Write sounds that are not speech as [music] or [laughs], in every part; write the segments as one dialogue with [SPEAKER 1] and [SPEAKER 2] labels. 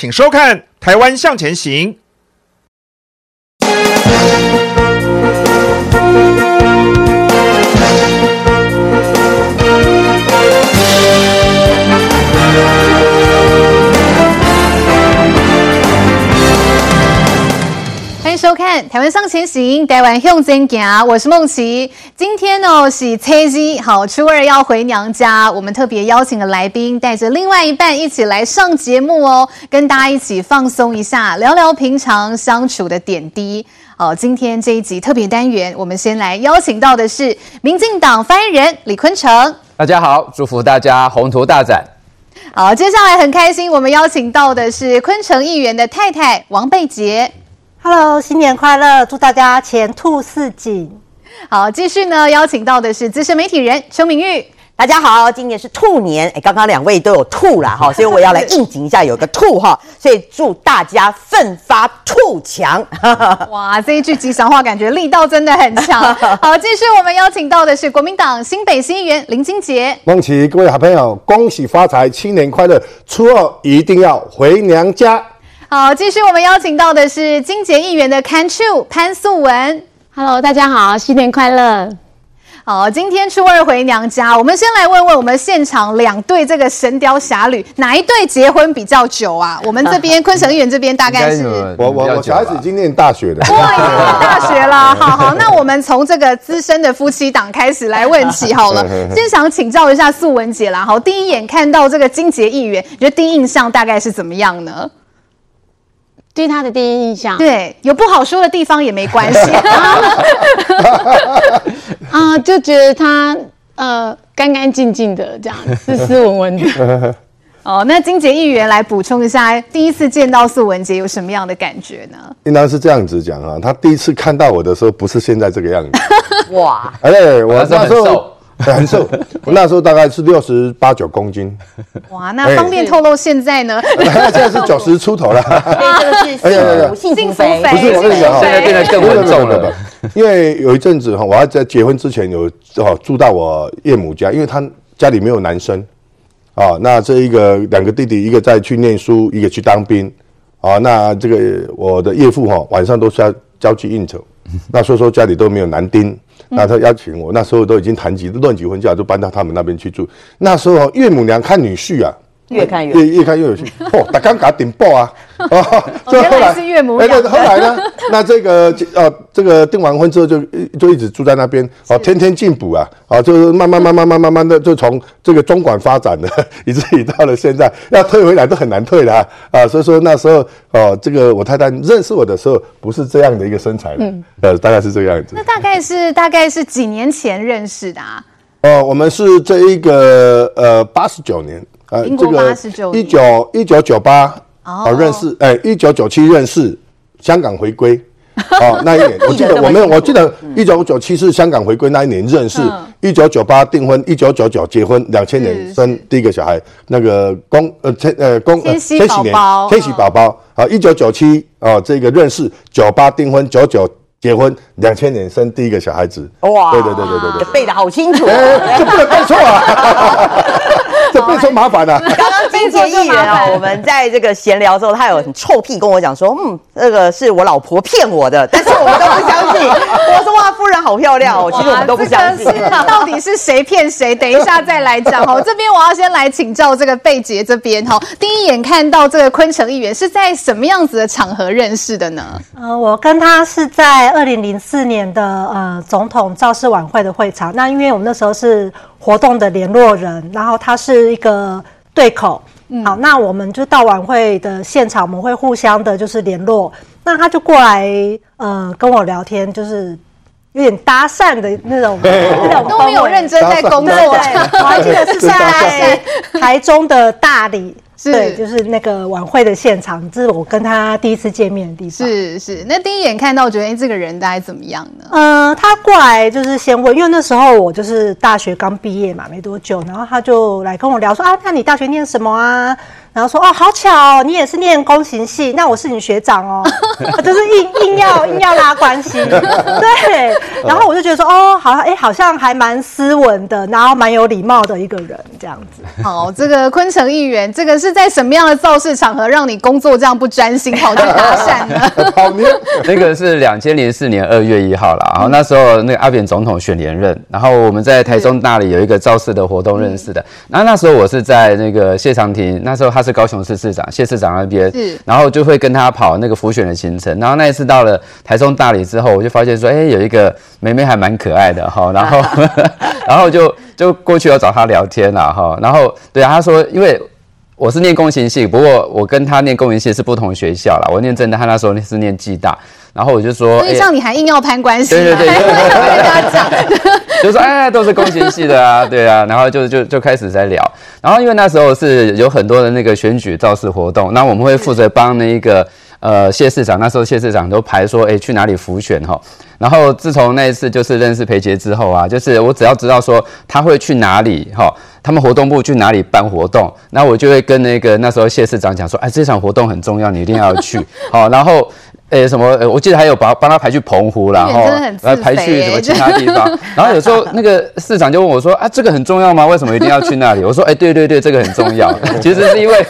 [SPEAKER 1] 请收看《台湾向前行》。
[SPEAKER 2] 看《台湾向前行》，台湾向前行，我是梦琪。今天呢是初二，好，初二要回娘家，我们特别邀请了来宾，带着另外一半一起来上节目哦，跟大家一起放松一下，聊聊平常相处的点滴。好，今天这一集特别单元，我们先来邀请到的是民进党发言人李坤城。
[SPEAKER 3] 大家好，祝福大家宏图大展。
[SPEAKER 2] 好，接下来很开心，我们邀请到的是坤城议员的太太王贝捷。
[SPEAKER 4] Hello，新年快乐！祝大家前兔似锦。
[SPEAKER 2] 好，继续呢，邀请到的是资深媒体人邱明玉。
[SPEAKER 5] 大家好，今年是兔年，哎，刚刚两位都有兔啦哈，[laughs] 所以我要来应景一下，有个兔哈，所以祝大家奋发兔强。[laughs]
[SPEAKER 2] 哇，这一句吉祥话感觉力道真的很强。[laughs] 好，继续我们邀请到的是国民党新北新议员林金杰。
[SPEAKER 6] 孟琪，各位好朋友，恭喜发财，新年快乐！初二一定要回娘家。
[SPEAKER 2] 好，继续我们邀请到的是金杰议员的看厝潘素文。
[SPEAKER 7] Hello，大家好，新年快乐。
[SPEAKER 2] 好，今天初二回娘家，我们先来问问我们现场两对这个神雕侠侣，哪一对结婚比较久啊？我们这边昆城议员这边大概是，[laughs]
[SPEAKER 6] 我我我小孩子已经念大学了，
[SPEAKER 2] 哇，[laughs] 已经念大学了。好好，那我们从这个资深的夫妻档开始来问起好了。[laughs] 先想请教一下素文姐啦，好，第一眼看到这个金杰议员，你觉得第一印象大概是怎么样呢？
[SPEAKER 7] 对他的第一印象，
[SPEAKER 2] 对，有不好说的地方也没关系 [laughs]
[SPEAKER 7] 啊，就觉得他呃干干净净的这样，斯斯文文的。[laughs]
[SPEAKER 2] 哦，那金杰议员来补充一下，第一次见到素文姐有什么样的感觉呢？
[SPEAKER 6] 应当是这样子讲啊，他第一次看到我的时候，不是现在这个样子。[laughs]
[SPEAKER 5] 哇，
[SPEAKER 6] 哎，我那时候。很瘦，我 [laughs] 那时候大概是六十八九公斤。
[SPEAKER 2] 哇，那方便透露现在呢？[laughs]
[SPEAKER 6] 现在是九十出头了。
[SPEAKER 5] 这个是幸福肥，
[SPEAKER 6] 不是我跟你讲，
[SPEAKER 3] 现在变得更稳重了吧？
[SPEAKER 6] 因为有一阵子哈，我还在结婚之前有哦住到我岳母家，因为他家里没有男生啊。那这一个两个弟弟，一个在去念书，一个去当兵啊。那这个我的岳父哈晚上都是要交际应酬，那所以说家里都没有男丁。那他邀请我，那时候都已经谈及论及婚嫁，就搬到他们那边去住。那时候岳母娘看女婿啊，
[SPEAKER 5] 越看越
[SPEAKER 6] 越越看越有趣。嚯，[laughs] 大刚给他顶爆啊！
[SPEAKER 2] 哦，后来是岳母娘。
[SPEAKER 6] 哎，对，后来呢？[laughs] 那这个呃，这个订完婚之后就就一直住在那边，哦，天天进补啊，啊，就是慢慢慢慢慢慢慢的就从这个中管发展的，[laughs] 以至于到了现在要退回来都很难退了啊。啊所以说那时候哦，这个我太太认识我的时候不是这样的一个身材的，呃，大概是这个样子。
[SPEAKER 2] 那大概是大概是几年前认识的啊？
[SPEAKER 6] 哦，我们是这一个呃八十九年，呃，
[SPEAKER 2] 民国八十九年，
[SPEAKER 6] 一九一九九八。哦，认识哎，一九九七认识，香港回归，[laughs] 哦，那一年 [laughs] 我记得我们我记得一九九七是香港回归那一年认识，一九九八订婚，一九九九结婚，两千年生第一个小孩，那个公呃千呃公千禧年千禧宝宝，啊，一九九七啊这个认识，九八订婚，九九结婚，两千年生第一个小孩子，哇，对对对对对对，
[SPEAKER 5] 背的好清楚，
[SPEAKER 6] 这不能背错啊。[laughs] 这背错麻烦 [laughs] 了。刚
[SPEAKER 5] 刚金捷议员啊，我们在这个闲聊的时候，他有很臭屁跟我讲说，嗯，这个是我老婆骗我的，但是我们都不相信。[laughs] 我说哇，夫人好漂亮哦，其实我们都不相信。
[SPEAKER 2] 到底是谁骗谁？等一下再来讲哦。[laughs] 这边我要先来请教这个贝杰这边哈。第一眼看到这个昆城议员是在什么样子的场合认识的呢？
[SPEAKER 4] 呃，我跟他是在二零零四年的呃总统造势晚会的会场。那因为我们那时候是。活动的联络人，然后他是一个对口，嗯、好，那我们就到晚会的现场，我们会互相的就是联络，那他就过来，呃，跟我聊天，就是有点搭讪的那种，[laughs] 那种
[SPEAKER 2] 都没有认真在工作，
[SPEAKER 4] 我还记得 [laughs] 是在台中的大理。是对，就是那个晚会的现场，这是我跟他第一次见面的地方。
[SPEAKER 2] 是是，那第一眼看到，觉得哎，这个人大概怎么样呢？
[SPEAKER 4] 呃，他过来就是先问，因为那时候我就是大学刚毕业嘛，没多久，然后他就来跟我聊说啊，那你大学念什么啊？然后说哦，好巧哦，你也是念工行系，那我是你学长哦，[laughs] 就是硬硬要硬要拉关系，[laughs] 对。然后我就觉得说哦，好像哎，好像还蛮斯文的，然后蛮有礼貌的一个人这样子。
[SPEAKER 2] 好，这个昆城议员，这个是在什么样的造势场合让你工作这样不专心，跑去搭讪呢？[laughs]
[SPEAKER 6] 好，
[SPEAKER 3] 那个是两千零四年二月一号了，然后那时候那个阿扁总统选连任，然后我们在台中那里有一个造势的活动认识的。那那时候我是在那个谢长廷，那时候他是高雄市市长谢市长那边，然后就会跟他跑那个浮选的行程。然后那一次到了台中大理之后，我就发现说，哎，有一个妹妹还蛮可爱的哈，然后 [laughs] [laughs] 然后就就过去要找她聊天了哈，然后对啊，他说因为。我是念工行系，不过我跟他念工行系是不同学校啦。我念正大，他那时候是念暨大，然后我就说，
[SPEAKER 2] 所以像你还硬要攀
[SPEAKER 3] 关系，
[SPEAKER 2] 对对对，
[SPEAKER 3] 就说哎，都是工行系的啊，对啊，然后就就就开始在聊，然后因为那时候是有很多的那个选举造势活动，那我们会负责帮那一个。呃，谢市长那时候谢市长都排说，哎，去哪里浮选哈？然后自从那一次就是认识裴杰之后啊，就是我只要知道说他会去哪里哈，他们活动部去哪里办活动，那我就会跟那个那时候谢市长讲说，哎，这场活动很重要，你一定要去。好，然后诶什么？我记得还有把帮他排去澎湖，然后来排去什么其他地方。然后有时候那个市长就问我说，啊，这个很重要吗？为什么一定要去那里？我说，哎，对对对，这个很重要。[laughs] 其实是因为。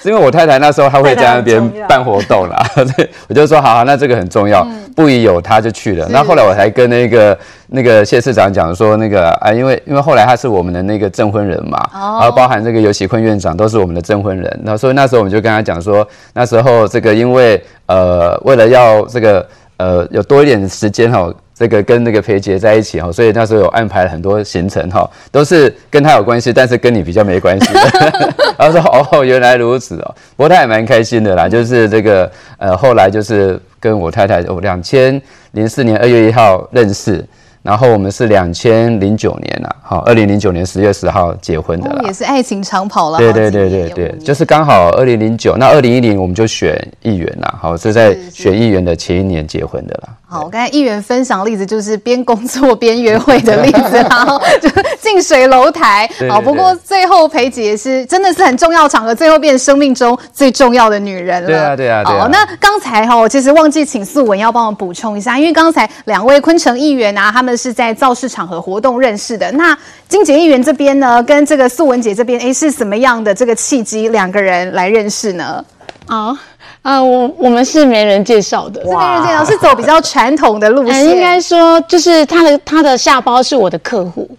[SPEAKER 3] 是因为我太太那时候她会在那边办活动啦，[laughs] 对，我就说好好，那这个很重要，不宜有她就去了。那后来我才跟那个那个谢市长讲说，那个啊，因为因为后来他是我们的那个证婚人嘛，然后包含这个尤喜坤院长都是我们的证婚人，那所以那时候我们就跟他讲说，那时候这个因为呃为了要这个呃有多一点时间哈。这个跟那个裴杰在一起哈，所以那时候有安排了很多行程哈，都是跟他有关系，但是跟你比较没关系的。[laughs] 然后说哦，原来如此哦，不过他也蛮开心的啦，就是这个呃，后来就是跟我太太，哦两千零四年二月一号认识。然后我们是两千零九年呐，好，二零零九年十月十号结婚的啦，
[SPEAKER 2] 也是爱情长跑了。
[SPEAKER 3] 对对对对对，就是刚好二零零九，那二零一零我们就选议员啦，好，是在选议员的前一年结婚的啦。
[SPEAKER 2] 好，我刚才议员分享的例子就是边工作边约会的例子，然后就近水楼台。[laughs] 好，不过最后裴姐是真的是很重要场合，最后变成生命中最重要的女人了。
[SPEAKER 3] 对啊对啊对。
[SPEAKER 2] 好，那刚才哈，我其实忘记请素文要帮我补充一下，因为刚才两位昆城议员啊，他们。是在造势场合活动认识的。那金姐议员这边呢，跟这个素文姐这边，哎，是什么样的这个契机，两个人来认识呢？
[SPEAKER 7] 啊，呃，我我们是媒人介绍的，
[SPEAKER 2] 是媒人介绍，是走比较传统的路线。
[SPEAKER 7] 应该说，就是他的他的下包是我的客户，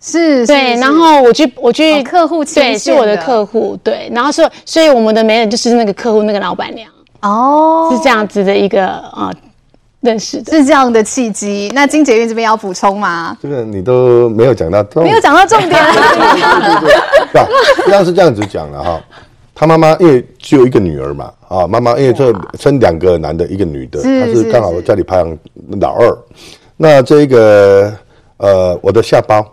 [SPEAKER 2] 是，
[SPEAKER 7] 对，然后我去我去
[SPEAKER 2] 客户，
[SPEAKER 7] 对，是我的客户，对，然后所以所以我们的媒人就是那个客户那个老板娘，
[SPEAKER 2] 哦，
[SPEAKER 7] 是这样子的一个啊。认识的
[SPEAKER 2] 是这样的契机，那金洁议员这边要补充吗？
[SPEAKER 6] 这个你都没有讲到，
[SPEAKER 2] 没有讲到重点。[laughs]
[SPEAKER 6] 对，要是这样子讲了哈，他妈妈因为只有一个女儿嘛，啊，妈妈因为这生两个男的，一个女的，她是刚好家里排行老二。那这一个呃，我的下包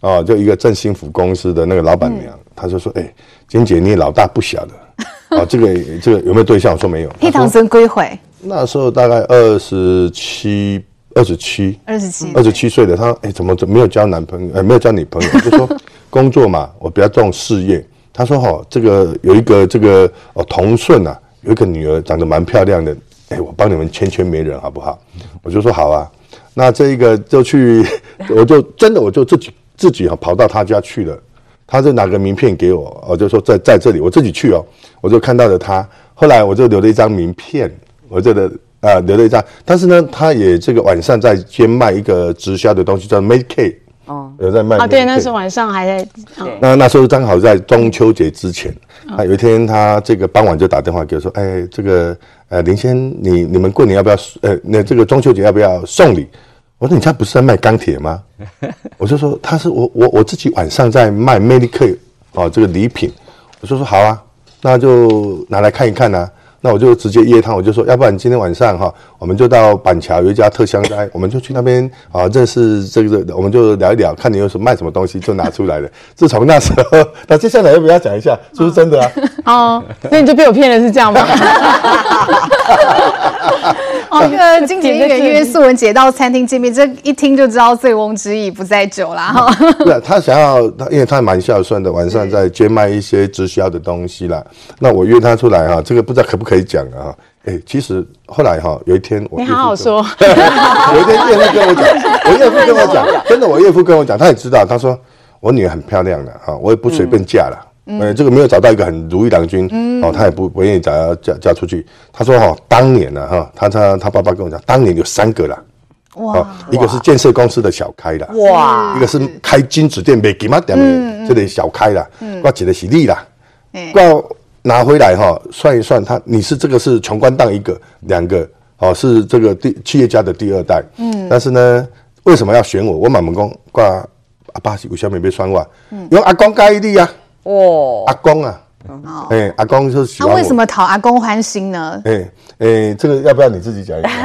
[SPEAKER 6] 啊，就一个正兴府公司的那个老板娘，她就说：“哎，金姐，你老大不小了啊，这个这个有没有对象？”我说没有。
[SPEAKER 2] 黑糖孙归回。
[SPEAKER 6] 那时候大概二十七、二十七、
[SPEAKER 2] 二十七、
[SPEAKER 6] 二十七岁的他，哎，怎么怎么没有交男朋友？哎，没有交女朋友，[laughs] 就说工作嘛，我比较重事业。他说：“哦，这个有一个这个哦，同顺啊，有一个女儿长得蛮漂亮的，哎，我帮你们牵牵媒人好不好？”我就说：“好啊。”那这一个就去，[laughs] 我就真的我就自己自己啊跑到他家去了。他就拿个名片给我，我就说在在这里，我自己去哦，我就看到了他。后来我就留了一张名片。我觉得啊，留了一张，但是呢，他也这个晚上在兼卖一个直销的东西，叫 Made Cake 哦，有在卖啊。
[SPEAKER 7] 对，那时候晚上还在。
[SPEAKER 6] 那那时候刚好在中秋节之前，啊，有一天他这个傍晚就打电话给我说，哎，这个呃林先，你你们过年要不要？呃，那这个中秋节要不要送礼？我说你家不是在卖钢铁吗？[laughs] 我就说他是我我我自己晚上在卖 Made Cake 哦，这个礼品。我就说好啊，那就拿来看一看呢、啊。那我就直接约他，我就说，要不然今天晚上哈，我们就到板桥有一家特香斋，[laughs] 我们就去那边啊，认识这个，我们就聊一聊，看你有什么卖什么东西，就拿出来了。自从那时候，[laughs] 那接下来要不要讲一下，是不是真的啊？
[SPEAKER 7] 哦，那你就被我骗了，是这样吗？
[SPEAKER 2] 哦，那个金杰议员约素文姐到餐厅见面，这一听就知道醉翁之意不在酒啦哈。
[SPEAKER 6] 对，他想要他，因为他蛮孝顺的，晚上在兼卖一些直销的东西啦。那我约他出来哈，这个不知道可不可以讲啊？哎，其实后来哈，有一天我
[SPEAKER 7] 你好好说，[laughs]
[SPEAKER 6] 有一天岳父跟我讲，[laughs] 我岳父跟我讲，真的，我岳父跟我讲，他也知道，他说我女儿很漂亮的啊，我也不随便嫁了。嗯，呃、这个没有找到一个很如意郎君，嗯、哦，他也不不愿意找要嫁嫁出去。他说哈、哦，当年呢、啊、哈，他他他爸爸跟我讲，当年有三个啦，哇、哦，一个是建设公司的小开啦，哇，一个是开金子店卖金仔店的这里小开啦，嗯，挂几个是你啦，挂拿回来哈、哦，算一算他，你是这个是穷光蛋一个，两个哦是这个第企业家的第二代，嗯，但是呢，为什么要选我？我满门公挂阿爸是为什么没算我？嗯，因为阿公介意你呀。哦，阿公啊，哎，阿公就是喜欢。他
[SPEAKER 2] 为什么讨阿公欢心呢？
[SPEAKER 6] 哎哎，这个要不要你自己讲一下？[laughs]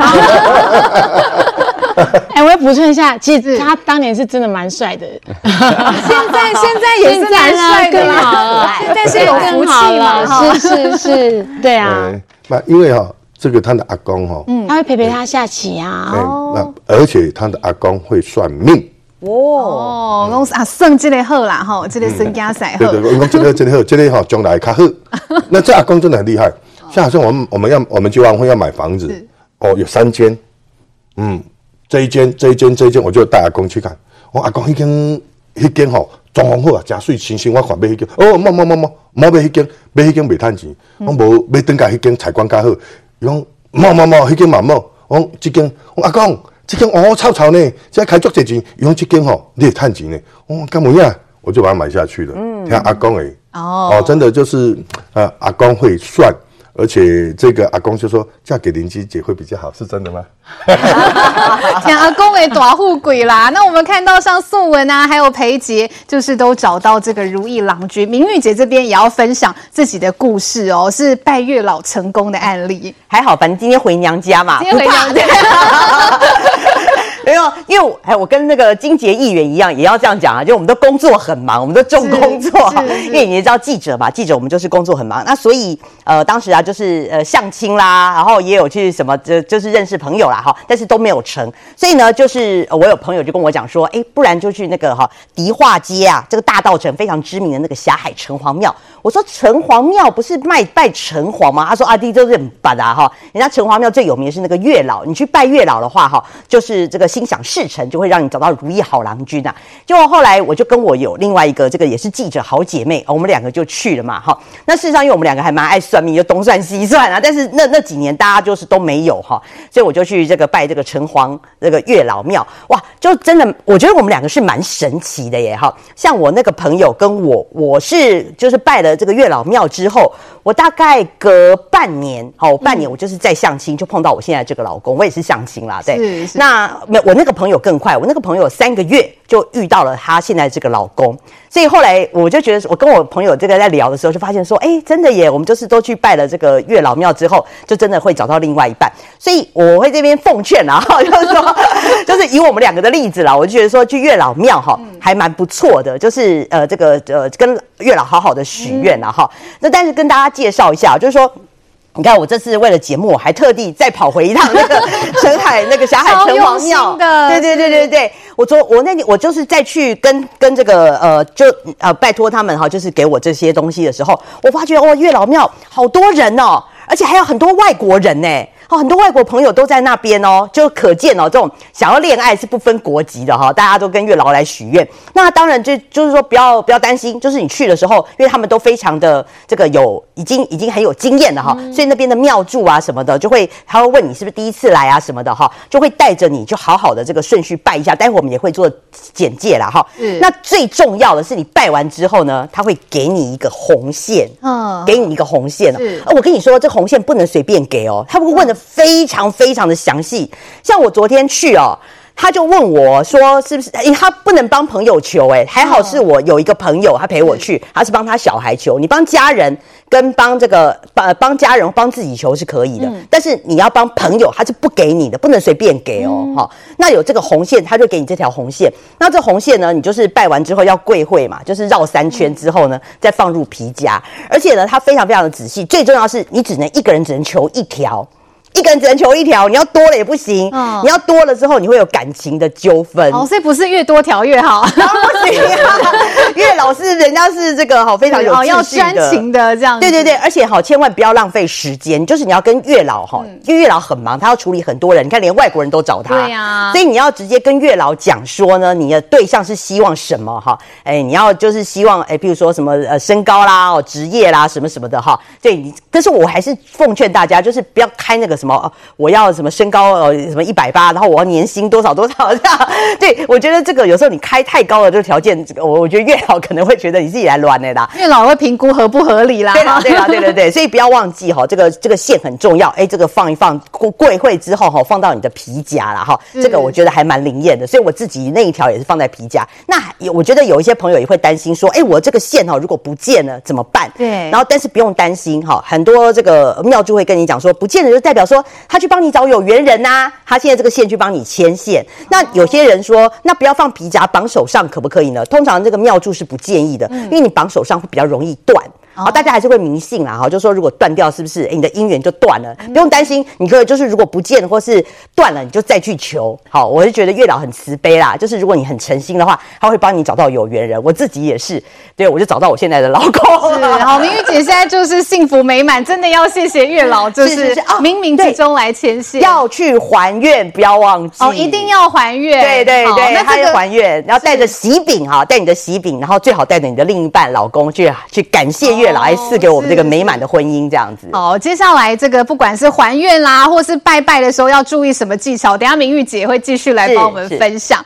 [SPEAKER 7] 哎，我要补充一下，其实他当年是真的蛮帅的。
[SPEAKER 2] 现在 [laughs] 现在也是蛮帅的啦，现在是有福气嘛？
[SPEAKER 7] 是是是，对啊。
[SPEAKER 6] 那因为哈，这个他的阿公哈，
[SPEAKER 7] 嗯，他会陪陪他下棋啊。
[SPEAKER 6] 那而且他的阿公会算命。
[SPEAKER 2] 哦，拢啊，算这个好啦，吼，这个身家赛好。
[SPEAKER 6] 对对，我讲这个这个好，这个好将来较好。[laughs] 那这阿公真的很厉害，像好像我们我们要我们结完婚要买房子，哦，有三间，嗯，这一间这一间这一间，我就带阿公去看。我阿公迄间迄间吼装潢好啊，真水清新，我看买迄间。哦，冇冇冇冇，冇买迄间，买迄间袂趁钱。我无买登家迄间采光较好。伊讲冇冇冇，迄间嘛冇。我这间，我阿公。这间哦，臭臭呢，这开足这钱，用这间吼，你也赚钱呢。哦，干嘛呀？我就把它买下去了。嗯，听阿公诶，哦，哦，真的就是，呃，阿公会算，而且这个阿公就说嫁给邻居姐会比较好，是真的吗？[laughs]
[SPEAKER 2] 天阿公诶，大富贵啦。那我们看到像素文啊，还有裴杰，就是都找到这个如意郎君。明玉姐这边也要分享自己的故事哦，是拜月老成功的案例。
[SPEAKER 5] 还好，反正今天回娘家嘛，今天回娘家。[laughs] 没有，因为我哎，我跟那个金杰议员一样，也要这样讲啊，就我们的工作很忙，我们都重工作，因为你也知道记者嘛，记者我们就是工作很忙，那所以呃，当时啊，就是呃相亲啦，然后也有去什么，就就是认识朋友啦，哈，但是都没有成，所以呢，就是我有朋友就跟我讲说，哎，不然就去那个哈迪化街啊，这个大道城非常知名的那个霞海城隍庙。我说城隍庙不是卖拜城隍吗？他说阿弟就是很板啊哈，人家城隍庙最有名的是那个月老，你去拜月老的话哈，就是这个。心想事成，就会让你找到如意好郎君呐、啊。结果后来我就跟我有另外一个这个也是记者好姐妹，我们两个就去了嘛。哈，那事实上因为我们两个还蛮爱算命，就东算西算啊。但是那那几年大家就是都没有哈，所以我就去这个拜这个城隍这个月老庙。哇，就真的我觉得我们两个是蛮神奇的耶。哈，像我那个朋友跟我，我是就是拜了这个月老庙之后，我大概隔半年，好，半年我就是在相亲就碰到我现在这个老公，我也是相亲啦。对，是是那没。我那个朋友更快，我那个朋友三个月就遇到了她现在这个老公，所以后来我就觉得，我跟我朋友这个在聊的时候，就发现说，哎，真的耶，我们就是都去拜了这个月老庙之后，就真的会找到另外一半。所以我会这边奉劝啊，[laughs] 就是说，就是以我们两个的例子啦，我就觉得说去月老庙哈，还蛮不错的，就是呃这个呃跟月老好好的许愿啊哈。那但是跟大家介绍一下，就是说。你看，我这次为了节目，我还特地再跑回一趟那个 [laughs] 澄海那个霞海城隍庙。的，对对对对对，我昨我那天我就是再去跟跟这个呃，就呃拜托他们哈，就是给我这些东西的时候，我发觉哦，月老庙好多人哦，而且还有很多外国人呢。哦，很多外国朋友都在那边哦，就可见哦，这种想要恋爱是不分国籍的哈，大家都跟月老来许愿。那当然就就是说不要不要担心，就是你去的时候，因为他们都非常的这个有已经已经很有经验了哈，所以那边的庙祝啊什么的，就会他会问你是不是第一次来啊什么的哈，就会带着你就好好的这个顺序拜一下。待会我们也会做简介啦哈。嗯。那最重要的是你拜完之后呢，他会给你一个红线，嗯，给你一个红线。是。我跟你说，这红线不能随便给哦，他会问的。非常非常的详细，像我昨天去哦，他就问我说：“是不是？诶，他不能帮朋友求，诶，还好是我有一个朋友，他陪我去，他是帮他小孩求。你帮家人跟帮这个帮帮家人帮自己求是可以的，但是你要帮朋友，他是不给你的，不能随便给哦。好，那有这个红线，他就给你这条红线。那这红线呢，你就是拜完之后要跪会嘛，就是绕三圈之后呢，再放入皮夹，而且呢，他非常非常的仔细，最重要是你只能一个人只能求一条。”一个人只能求一条，你要多了也不行。哦，你要多了之后，你会有感情的纠纷。
[SPEAKER 2] 哦，所以不是越多条越好，
[SPEAKER 5] 当 [laughs] 然不行啊。月老是人家是这个好非常有
[SPEAKER 2] 要专情的这样。
[SPEAKER 5] 对对对，而且好千万不要浪费时间，就是你要跟月老哈，因为月老很忙，他要处理很多人，你看连外国人都找他。
[SPEAKER 2] 对呀，
[SPEAKER 5] 所以你要直接跟月老讲说呢，你的对象是希望什么哈？哎，你要就是希望哎，比如说什么呃身高啦、哦职业啦什么什么的哈。对你，但是我还是奉劝大家，就是不要开那个什么。哦，我要什么身高呃什么一百八，然后我要年薪多少多少这样。[laughs] 对，我觉得这个有时候你开太高了这个条件，这个我我觉得月老可能会觉得你自己来乱的啦。
[SPEAKER 2] 月老会评估合不合理啦。
[SPEAKER 5] 对啦，[laughs] 对啦，对对对，所以不要忘记哈，这个这个线很重要。哎，这个放一放过过会之后哈，放到你的皮夹了哈，这个我觉得还蛮灵验的。所以我自己那一条也是放在皮夹。那我觉得有一些朋友也会担心说，哎，我这个线哈如果不见了怎么办？
[SPEAKER 2] 对。
[SPEAKER 5] 然后但是不用担心哈，很多这个庙祝会跟你讲说，不见了就代表说。他去帮你找有缘人呐、啊，他现在这个线去帮你牵线。那有些人说，那不要放皮夹，绑手上可不可以呢？通常这个妙柱是不建议的，因为你绑手上会比较容易断。好，大家还是会迷信啦，哈，就说如果断掉，是不是？哎，你的姻缘就断了，不用担心。你可以就是如果不见或是断了，你就再去求。好，我是觉得月老很慈悲啦，就是如果你很诚心的话，他会帮你找到有缘人。我自己也是，对，我就找到我现在的老公。
[SPEAKER 2] 是，好，明玉姐现在就是幸福美满，真的要谢谢月老，[laughs] 就是冥冥之中来牵线，
[SPEAKER 5] 要去还愿，不要忘记
[SPEAKER 2] 哦，一定要还愿。
[SPEAKER 5] 对对对，那他要还愿，然后带着喜饼哈，带你的喜饼，然后最好带着你的另一半老公去去感谢月。来赐给我们这个美满的婚姻，这样子。
[SPEAKER 2] 好，接下来这个不管是还愿啦，或是拜拜的时候要注意什么技巧？等下明玉姐会继续来帮我们分享。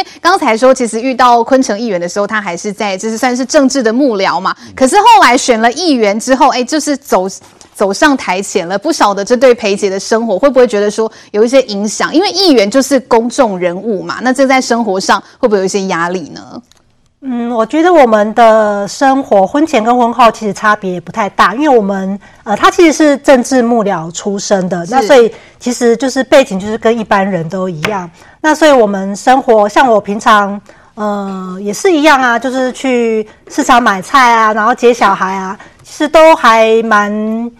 [SPEAKER 2] 为刚才说，其实遇到昆城议员的时候，他还是在就是算是政治的幕僚嘛。可是后来选了议员之后，哎，就是走。走上台前了，不晓得这对裴姐的生活会不会觉得说有一些影响？因为议员就是公众人物嘛，那这在生活上会不会有一些压力呢？
[SPEAKER 4] 嗯，我觉得我们的生活婚前跟婚后其实差别也不太大，因为我们呃，他其实是政治幕僚出身的，那所以其实就是背景就是跟一般人都一样。那所以我们生活像我平常呃也是一样啊，就是去市场买菜啊，然后接小孩啊，其实都还蛮。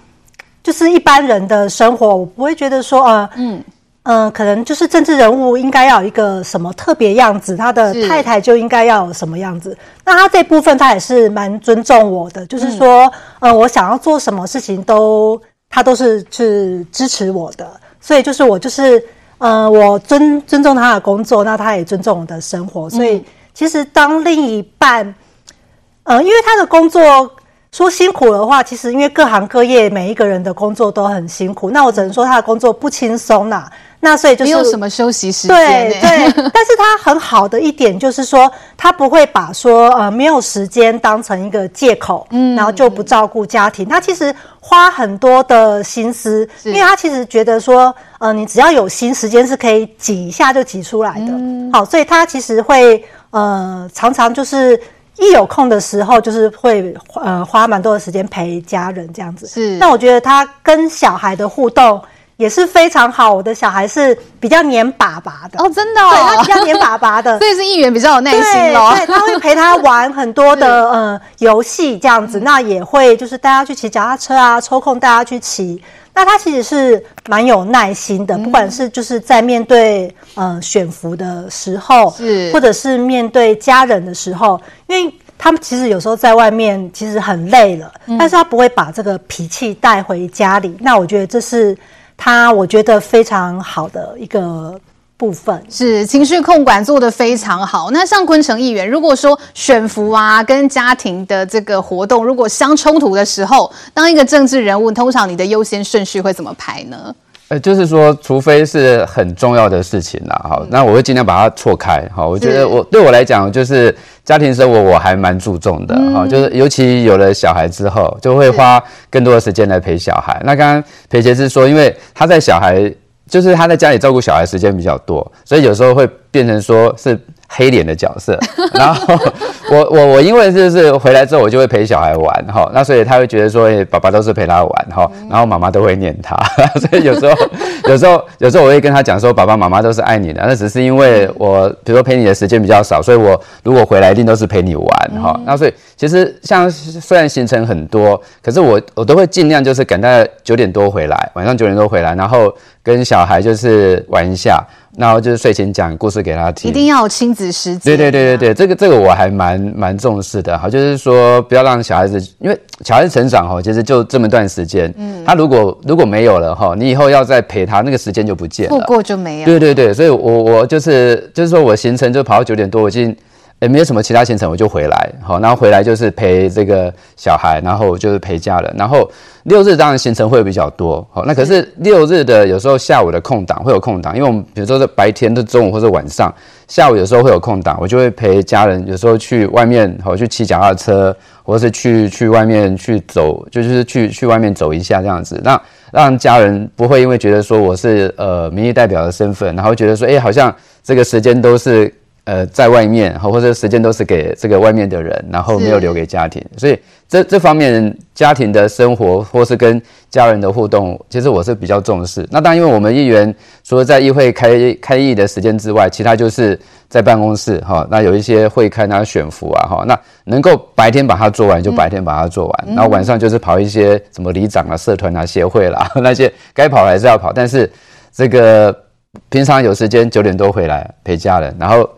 [SPEAKER 4] 就是一般人的生活，我不会觉得说，呃，嗯，呃，可能就是政治人物应该要有一个什么特别样子，他的太太就应该要有什么样子。那他这部分他也是蛮尊重我的，就是说，嗯、呃，我想要做什么事情都他都是去支持我的。所以就是我就是，呃，我尊尊重他的工作，那他也尊重我的生活。所以其实当另一半，呃，因为他的工作。说辛苦的话，其实因为各行各业每一个人的工作都很辛苦，那我只能说他的工作不轻松啦。那所以就是没
[SPEAKER 2] 有什么休息时间。
[SPEAKER 4] 对对，[laughs] 但是他很好的一点就是说，他不会把说呃没有时间当成一个借口，嗯，然后就不照顾家庭。他其实花很多的心思，因为他其实觉得说，呃，你只要有心，时间是可以挤一下就挤出来的。嗯，好，所以他其实会呃常常就是。一有空的时候，就是会呃花蛮多的时间陪家人这样子。是，那我觉得他跟小孩的互动也是非常好。我的小孩是比较黏爸爸的
[SPEAKER 2] 哦，真的、哦，
[SPEAKER 4] 对，他比较黏爸爸的，[laughs]
[SPEAKER 2] 所以是议员比较有耐心咯。
[SPEAKER 4] 对，他会陪他玩很多的 [laughs] 呃游戏这样子，那也会就是带他去骑脚踏车啊，抽空带他去骑。那他其实是蛮有耐心的，不管是就是在面对呃选服的时候，是或者是面对家人的时候，因为他们其实有时候在外面其实很累了，但是他不会把这个脾气带回家里。那我觉得这是他我觉得非常好的一个。部分
[SPEAKER 2] 是情绪控管做得非常好。那像昆城议员，如果说选服啊跟家庭的这个活动如果相冲突的时候，当一个政治人物，通常你的优先顺序会怎么排呢？
[SPEAKER 3] 呃，就是说，除非是很重要的事情啦，哈，那我会尽量把它错开。哈，我觉得我对我来讲，就是家庭生活我还蛮注重的，哈，就是尤其有了小孩之后，就会花更多的时间来陪小孩。那刚刚裴杰是说，因为他在小孩。就是他在家里照顾小孩时间比较多，所以有时候会变成说是。黑脸的角色，[laughs] 然后我我我因为就是回来之后我就会陪小孩玩哈，那所以他会觉得说，欸，爸爸都是陪他玩哈，然后妈妈都会念他，[laughs] 所以有时候有时候有时候我会跟他讲说，爸爸妈妈都是爱你的，那只是因为我比如说陪你的时间比较少，所以我如果回来一定都是陪你玩哈，那所以其实像虽然行程很多，可是我我都会尽量就是赶在九点多回来，晚上九点多回来，然后跟小孩就是玩一下。然后就是睡前讲故事给他听，
[SPEAKER 2] 一定要有亲子时间。
[SPEAKER 3] 对对对对对，这个这个我还蛮蛮重视的哈，就是说不要让小孩子，因为小孩子成长哈，其实就这么段时间，嗯，他如果如果没有了哈，你以后要再陪他，那个时间就不见了，
[SPEAKER 2] 错过就没有。
[SPEAKER 3] 对对对，所以我我就是就是说我行程就跑到九点多，我已经。也没有什么其他行程，我就回来，好，然后回来就是陪这个小孩，然后就是陪家人，然后六日当然行程会比较多，好，那可是六日的有时候下午的空档会有空档，因为我们比如说是白天的中午或者晚上，下午有时候会有空档，我就会陪家人，有时候去外面，好去骑脚踏车，或者是去去外面去走，就是去去外面走一下这样子，那让家人不会因为觉得说我是呃民意代表的身份，然后觉得说，哎，好像这个时间都是。呃，在外面，或者时间都是给这个外面的人，然后没有留给家庭，所以这这方面家庭的生活或是跟家人的互动，其实我是比较重视。那当然，因为我们议员除了在议会开开议的时间之外，其他就是在办公室哈。那有一些会开那选服啊哈，那能够白天把它做完就白天把它做完，然后晚上就是跑一些什么里长啊、社团啊、协会啦那些该跑还是要跑，但是这个平常有时间九点多回来陪家人，然后。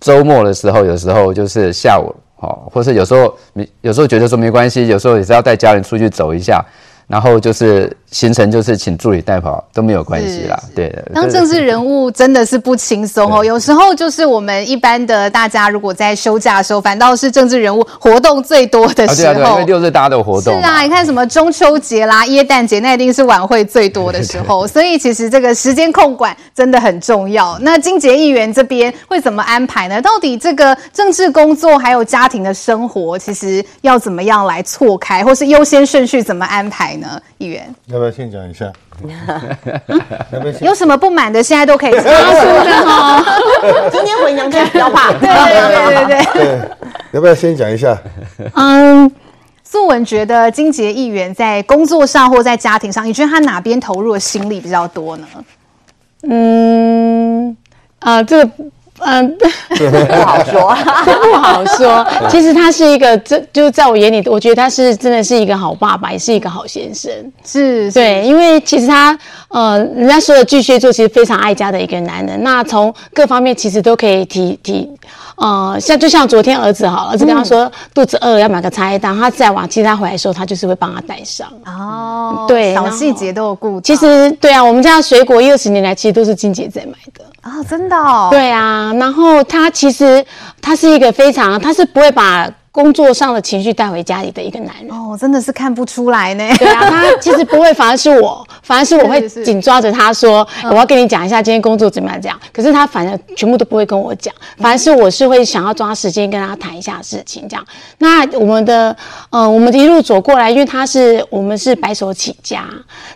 [SPEAKER 3] 周末的时候，有时候就是下午，哦，或是有时候，有时候觉得说没关系，有时候也是要带家人出去走一下。然后就是行程，就是请助理代跑都没有关系啦。对的，
[SPEAKER 2] 当政治人物真的是不轻松哦。有时候就是我们一般的大家，如果在休假的时候，反倒是政治人物活动最多的时候。
[SPEAKER 3] 对啊，因为六日大家都有活动。
[SPEAKER 2] 是啊，你看什么中秋节啦、耶诞节，那一定是晚会最多的时候。[laughs] 所以其实这个时间控管真的很重要。那金杰议员这边会怎么安排呢？到底这个政治工作还有家庭的生活，其实要怎么样来错开，或是优先顺序怎么安排呢？议员
[SPEAKER 6] 要不要先讲一下？
[SPEAKER 2] 有什么不满的，现在都可以说的哦。[laughs]
[SPEAKER 5] 今天回娘家不要怕。[laughs]
[SPEAKER 2] 对对对对
[SPEAKER 6] 对，要不要先讲一下？
[SPEAKER 2] 嗯，素文觉得金杰议员在工作上或在家庭上，你觉得他哪边投入的心力比较多呢？
[SPEAKER 7] 嗯，啊，这个。嗯，
[SPEAKER 5] 不好说，
[SPEAKER 7] 不好说。[laughs] 其实他是一个，这就是在我眼里，我觉得他是真的是一个好爸爸，也是一个好先生。
[SPEAKER 2] 是，
[SPEAKER 7] 对，因为其实他，呃，人家说的巨蟹座其实非常爱家的一个男人。那从各方面其实都可以提提，呃，像就像昨天儿子好，儿子跟他说肚子饿了要买个茶叶蛋，他再往其实他回来的时候，他就是会帮他带上。
[SPEAKER 2] 哦，
[SPEAKER 7] 对，
[SPEAKER 2] 小细节都有顾。
[SPEAKER 7] 其实对啊，我们家的水果一二十年来其实都是金姐在买的。
[SPEAKER 2] 啊、哦，真的哦。
[SPEAKER 7] 对啊，然后他其实他是一个非常，他是不会把。工作上的情绪带回家里的一个男人
[SPEAKER 2] 哦，真的是看不出来呢。
[SPEAKER 7] 对啊，他其实不会，反而是我，[laughs] 反而是我会紧抓着他说，我要跟你讲一下今天工作怎么样这样。可是他反正全部都不会跟我讲，反而是我是会想要抓时间跟他谈一下事情这样。那我们的呃，我们的一路走过来，因为他是我们是白手起家。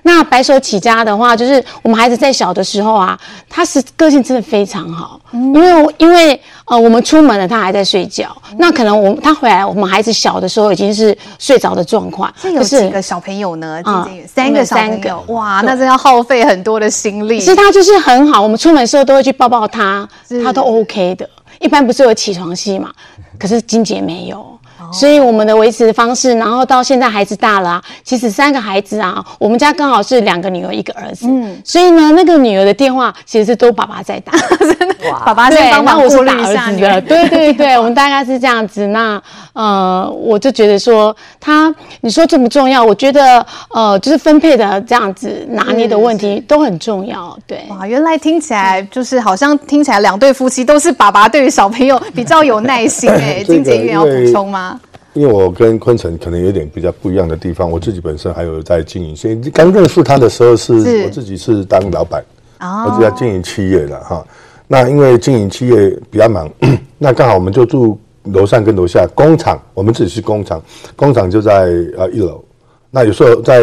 [SPEAKER 7] 那白手起家的话，就是我们孩子在小的时候啊，他是个性真的非常好，因为因为呃，我们出门了，他还在睡觉，那可能我他。回来，我们孩子小的时候已经是睡着的状况。
[SPEAKER 2] 这有几个小朋友呢？啊、嗯，三个小朋友。哇，那真要耗费很多的心力。
[SPEAKER 7] 其实他就是很好，我们出门的时候都会去抱抱他，他都 OK 的。一般不是有起床戏嘛？可是金姐没有。所以我们的维持的方式，然后到现在孩子大了，啊，其实三个孩子啊，我们家刚好是两个女儿一个儿子，嗯，所以呢，那个女儿的电话其实是都爸爸在打，[laughs] 真的，爸爸在帮忙过滤一下的，对对对，我们大概是这样子。那呃，我就觉得说他，你说重不重要？我觉得呃，就是分配的这样子拿捏的问题都很重要。对，
[SPEAKER 2] 哇，原来听起来就是好像听起来两对夫妻都是爸爸对于小朋友比较有耐心 [laughs] 哎，欸，金洁议员要补充吗？
[SPEAKER 6] 因为我跟坤城可能有点比较不一样的地方，我自己本身还有在经营，所以刚认识他的时候是，是我自己是当老板，哦、我自己在经营企业了哈。那因为经营企业比较忙，[coughs] 那刚好我们就住楼上跟楼下工厂，我们自己是工厂，工厂就在呃一楼。那有时候在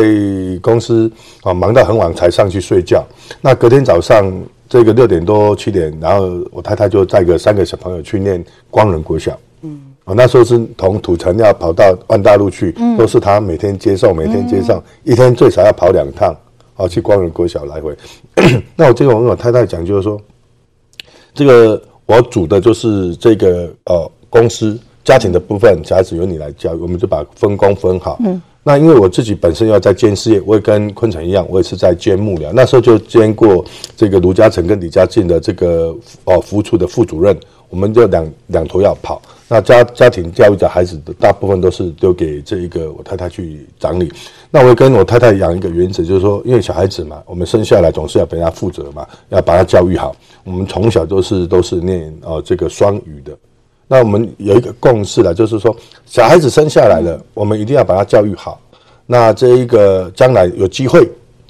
[SPEAKER 6] 公司啊忙到很晚才上去睡觉，那隔天早上这个六点多七点，然后我太太就带个三个小朋友去念光仁国小。嗯，我那时候是从土城要跑到万大路去，嗯、都是他每天接送，每天接送，嗯、一天最少要跑两趟，啊去光仁国小来回。[clears throat] 那我这个我跟我太太讲，就是说，这个我煮的就是这个呃公司家庭的部分，小孩子由你来教，我们就把分工分好。嗯。那因为我自己本身要在兼事业，我也跟坤城一样，我也是在兼幕僚。那时候就兼过这个卢嘉诚跟李嘉进的这个哦服务处的副主任，我们就两两头要跑。那家家庭教育的孩子的大部分都是丢给这一个我太太去掌理。那我也跟我太太养一个原则，就是说，因为小孩子嘛，我们生下来总是要给他负责嘛，要把他教育好。我们从小都是都是念哦这个双语的。那我们有一个共识了，就是说，小孩子生下来了，我们一定要把他教育好。那这一个将来有机会，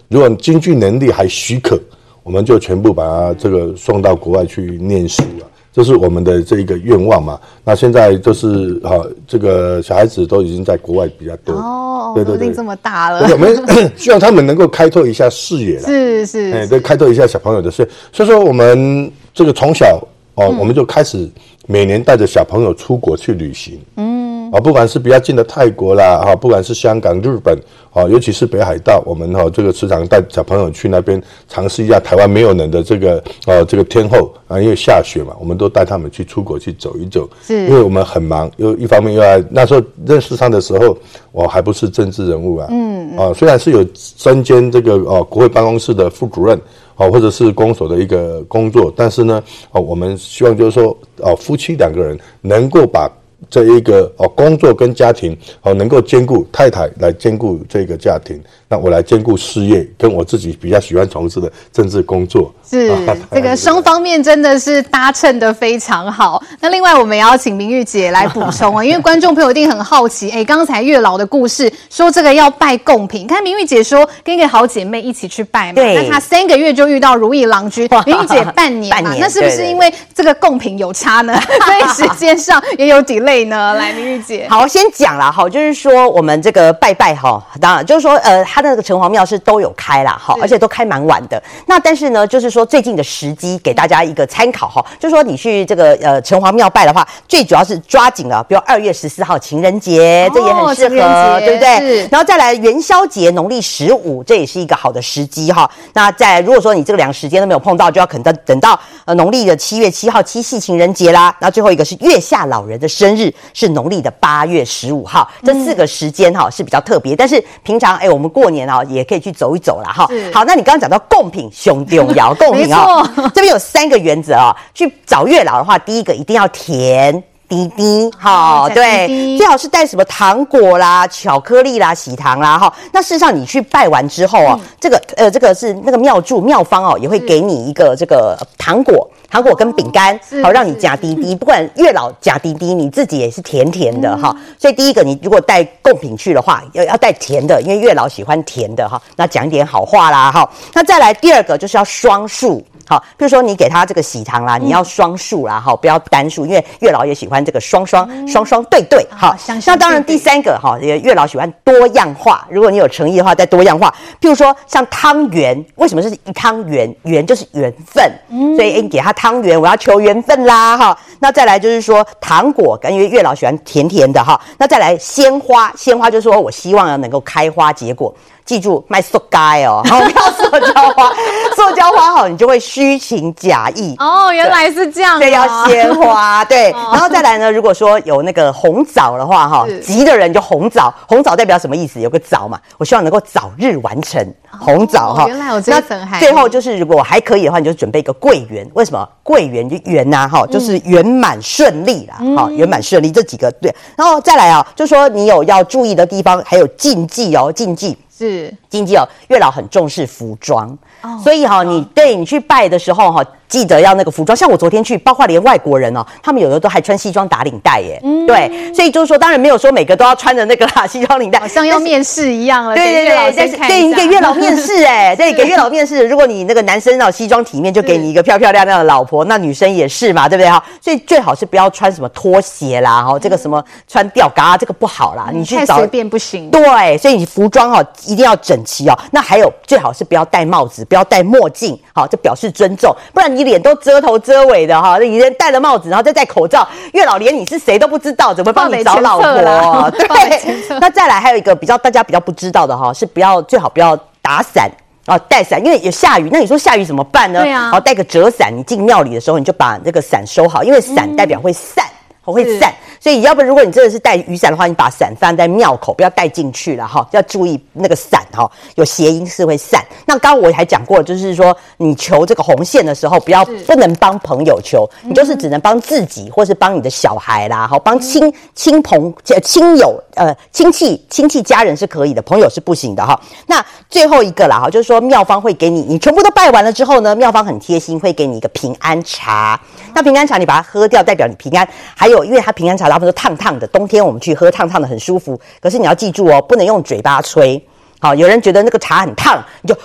[SPEAKER 6] 如果经济能力还许可，我们就全部把他这个送到国外去念书了。这是我们的这一个愿望嘛。那现在就是哈，这个小孩子都已经在国外比较多
[SPEAKER 2] 哦，对对对，这么大了。
[SPEAKER 6] 我们 [coughs] 希望他们能够开拓一下视野了，
[SPEAKER 2] 是是，
[SPEAKER 6] 哎，对，开拓一下小朋友的视野。所以说，我们这个从小哦，我们就开始。每年带着小朋友出国去旅行，嗯，啊，不管是比较近的泰国啦，哈，不管是香港、日本，啊，尤其是北海道，我们哈这个时常带小朋友去那边尝试一下台湾没有人的这个呃这个天后啊，因为下雪嘛，我们都带他们去出国去走一走，是，因为我们很忙，又一方面又要那时候认识他的时候，我还不是政治人物啊，嗯，啊，虽然是有身兼这个哦国会办公室的副主任。哦，或者是公所的一个工作，但是呢，哦，我们希望就是说，哦，夫妻两个人能够把这一个哦工作跟家庭哦能够兼顾，太太来兼顾这个家庭。那我来兼顾事业，跟我自己比较喜欢从事的政治工作，
[SPEAKER 2] 是这个双方面真的是搭衬的非常好。那另外我们也要请明玉姐来补充啊，[laughs] 因为观众朋友一定很好奇，哎，刚才月老的故事说这个要拜贡品，看明玉姐说跟一个好姐妹一起去拜嘛，对，那她三个月就遇到如意郎君，明玉姐半年嘛，[laughs] 那是不是因为这个贡品有差呢？[laughs] 所以时间上也有 delay 呢？[laughs] 来，明玉姐，
[SPEAKER 5] 好，先讲了哈，就是说我们这个拜拜哈，当然就是说呃，那个城隍庙是都有开啦，哈，而且都开蛮晚的。那但是呢，就是说最近的时机给大家一个参考哈，就是说你去这个呃城隍庙拜的话，最主要是抓紧了，比如二月十四号情人节，这也很适合，对不对？然后再来元宵节，农历十五，这也是一个好的时机哈。那在如果说你这个两个时间都没有碰到，就要可能等到呃农历的七月七号七夕情人节啦。那最后一个是月下老人的生日，是农历的八月十五号，这四个时间哈是比较特别。但是平常哎，我们过年啊。也可以去走一走啦哈。好，那你刚刚讲到贡品，熊丢窑 [laughs] 贡品啊。[laughs] 这边有三个原则啊。去找月老的话，第一个一定要甜滴滴，哈，对，最好是带什么糖果啦、巧克力啦、喜糖啦，哈。那事实上你去拜完之后啊，这个呃，这个是那个庙祝庙方哦，也会给你一个这个糖果。糖果跟饼干，好让你加滴滴。不管月老加滴滴，你自己也是甜甜的哈。所以第一个，你如果带贡品去的话，要要带甜的，因为月老喜欢甜的哈。那讲一点好话啦哈。那再来第二个就是要双数。好，比如说你给他这个喜糖啦，你要双数啦，哈，不要单数，因为月老也喜欢这个双双双双对对。好，那当然第三个哈，月老喜欢多样化。如果你有诚意的话，再多样化。譬如说像汤圆，为什么是一汤圆？圆就是缘分，所以你给他汤圆，我要求缘分啦，哈。那再来就是说糖果，因为月老喜欢甜甜的哈。那再来鲜花，鲜花就是说我希望要能够开花结果。记住卖塑胶哦，不要塑胶花，塑胶花好，你就会虚情假意 [laughs]
[SPEAKER 2] 哦。原来是这样，
[SPEAKER 5] 对，要鲜花，对，然后再来呢，如果说有那个红枣的话，哈，急的人就红枣，红枣代表什么意思？有个枣嘛，我希望能够早日完成红枣哈。
[SPEAKER 2] 原来我这层含。
[SPEAKER 5] 最后就是如果还可以的话，你就准备一个桂圆。为什么桂圆就圆呐？哈，就是圆满顺利啦，哈，圆满顺利这几个对。然后再来啊，就说你有要注意的地方，还有禁忌哦，禁忌。是。经济哦，月老很重视服装，哦、所以哈、哦，你对你去拜的时候哈，记得要那个服装。像我昨天去，包括连外国人哦，他们有的都还穿西装打领带耶。嗯，对，所以就是说，当然没有说每个都要穿着那个啦 [laughs] 西装领带，
[SPEAKER 2] 好像要面试一样了。
[SPEAKER 5] 对对对，但是对你给月老面试哎，[laughs] 对，给月老面试。如果你那个男生哦西装体面，就给你一个漂漂亮亮的老婆，那女生也是嘛，对不对哈？所以最好是不要穿什么拖鞋啦，哈，这个什么穿吊嘎这个不好啦，你去找
[SPEAKER 2] 太随便不行。
[SPEAKER 5] 对，所以你服装哈一定要整齐哦。那还有最好是不要戴帽子，不要戴墨镜，好，这表示尊重，不然你脸都遮头遮尾的哈。你人戴了帽子，然后再戴口罩，月老连你是谁都不知道，怎么帮你找老婆？[laughs] 对，那再来还有一个比较大家比较不知道的哈，是不要最好不要打伞啊，带伞，因为有下雨，那你说下雨怎么办呢？
[SPEAKER 2] 对啊，
[SPEAKER 5] 好，带个折伞，你进庙里的时候你就把这个伞收好，因为伞代表会散。嗯我会散，所以要不然如果你真的是带雨伞的话，你把伞放在庙口，不要带进去了哈。要注意那个伞哈，有谐音是会散。那刚刚我还讲过，就是说你求这个红线的时候，不要不能帮朋友求，你就是只能帮自己，或是帮你的小孩啦，好帮亲亲朋亲友呃亲戚亲戚家人是可以的，朋友是不行的哈。那最后一个啦哈，就是说庙方会给你，你全部都拜完了之后呢，庙方很贴心，会给你一个平安茶。那平安茶你把它喝掉，代表你平安。还有，因为它平安茶大部分都烫烫的，冬天我们去喝烫烫的很舒服。可是你要记住哦，不能用嘴巴吹。好，有人觉得那个茶很烫，你就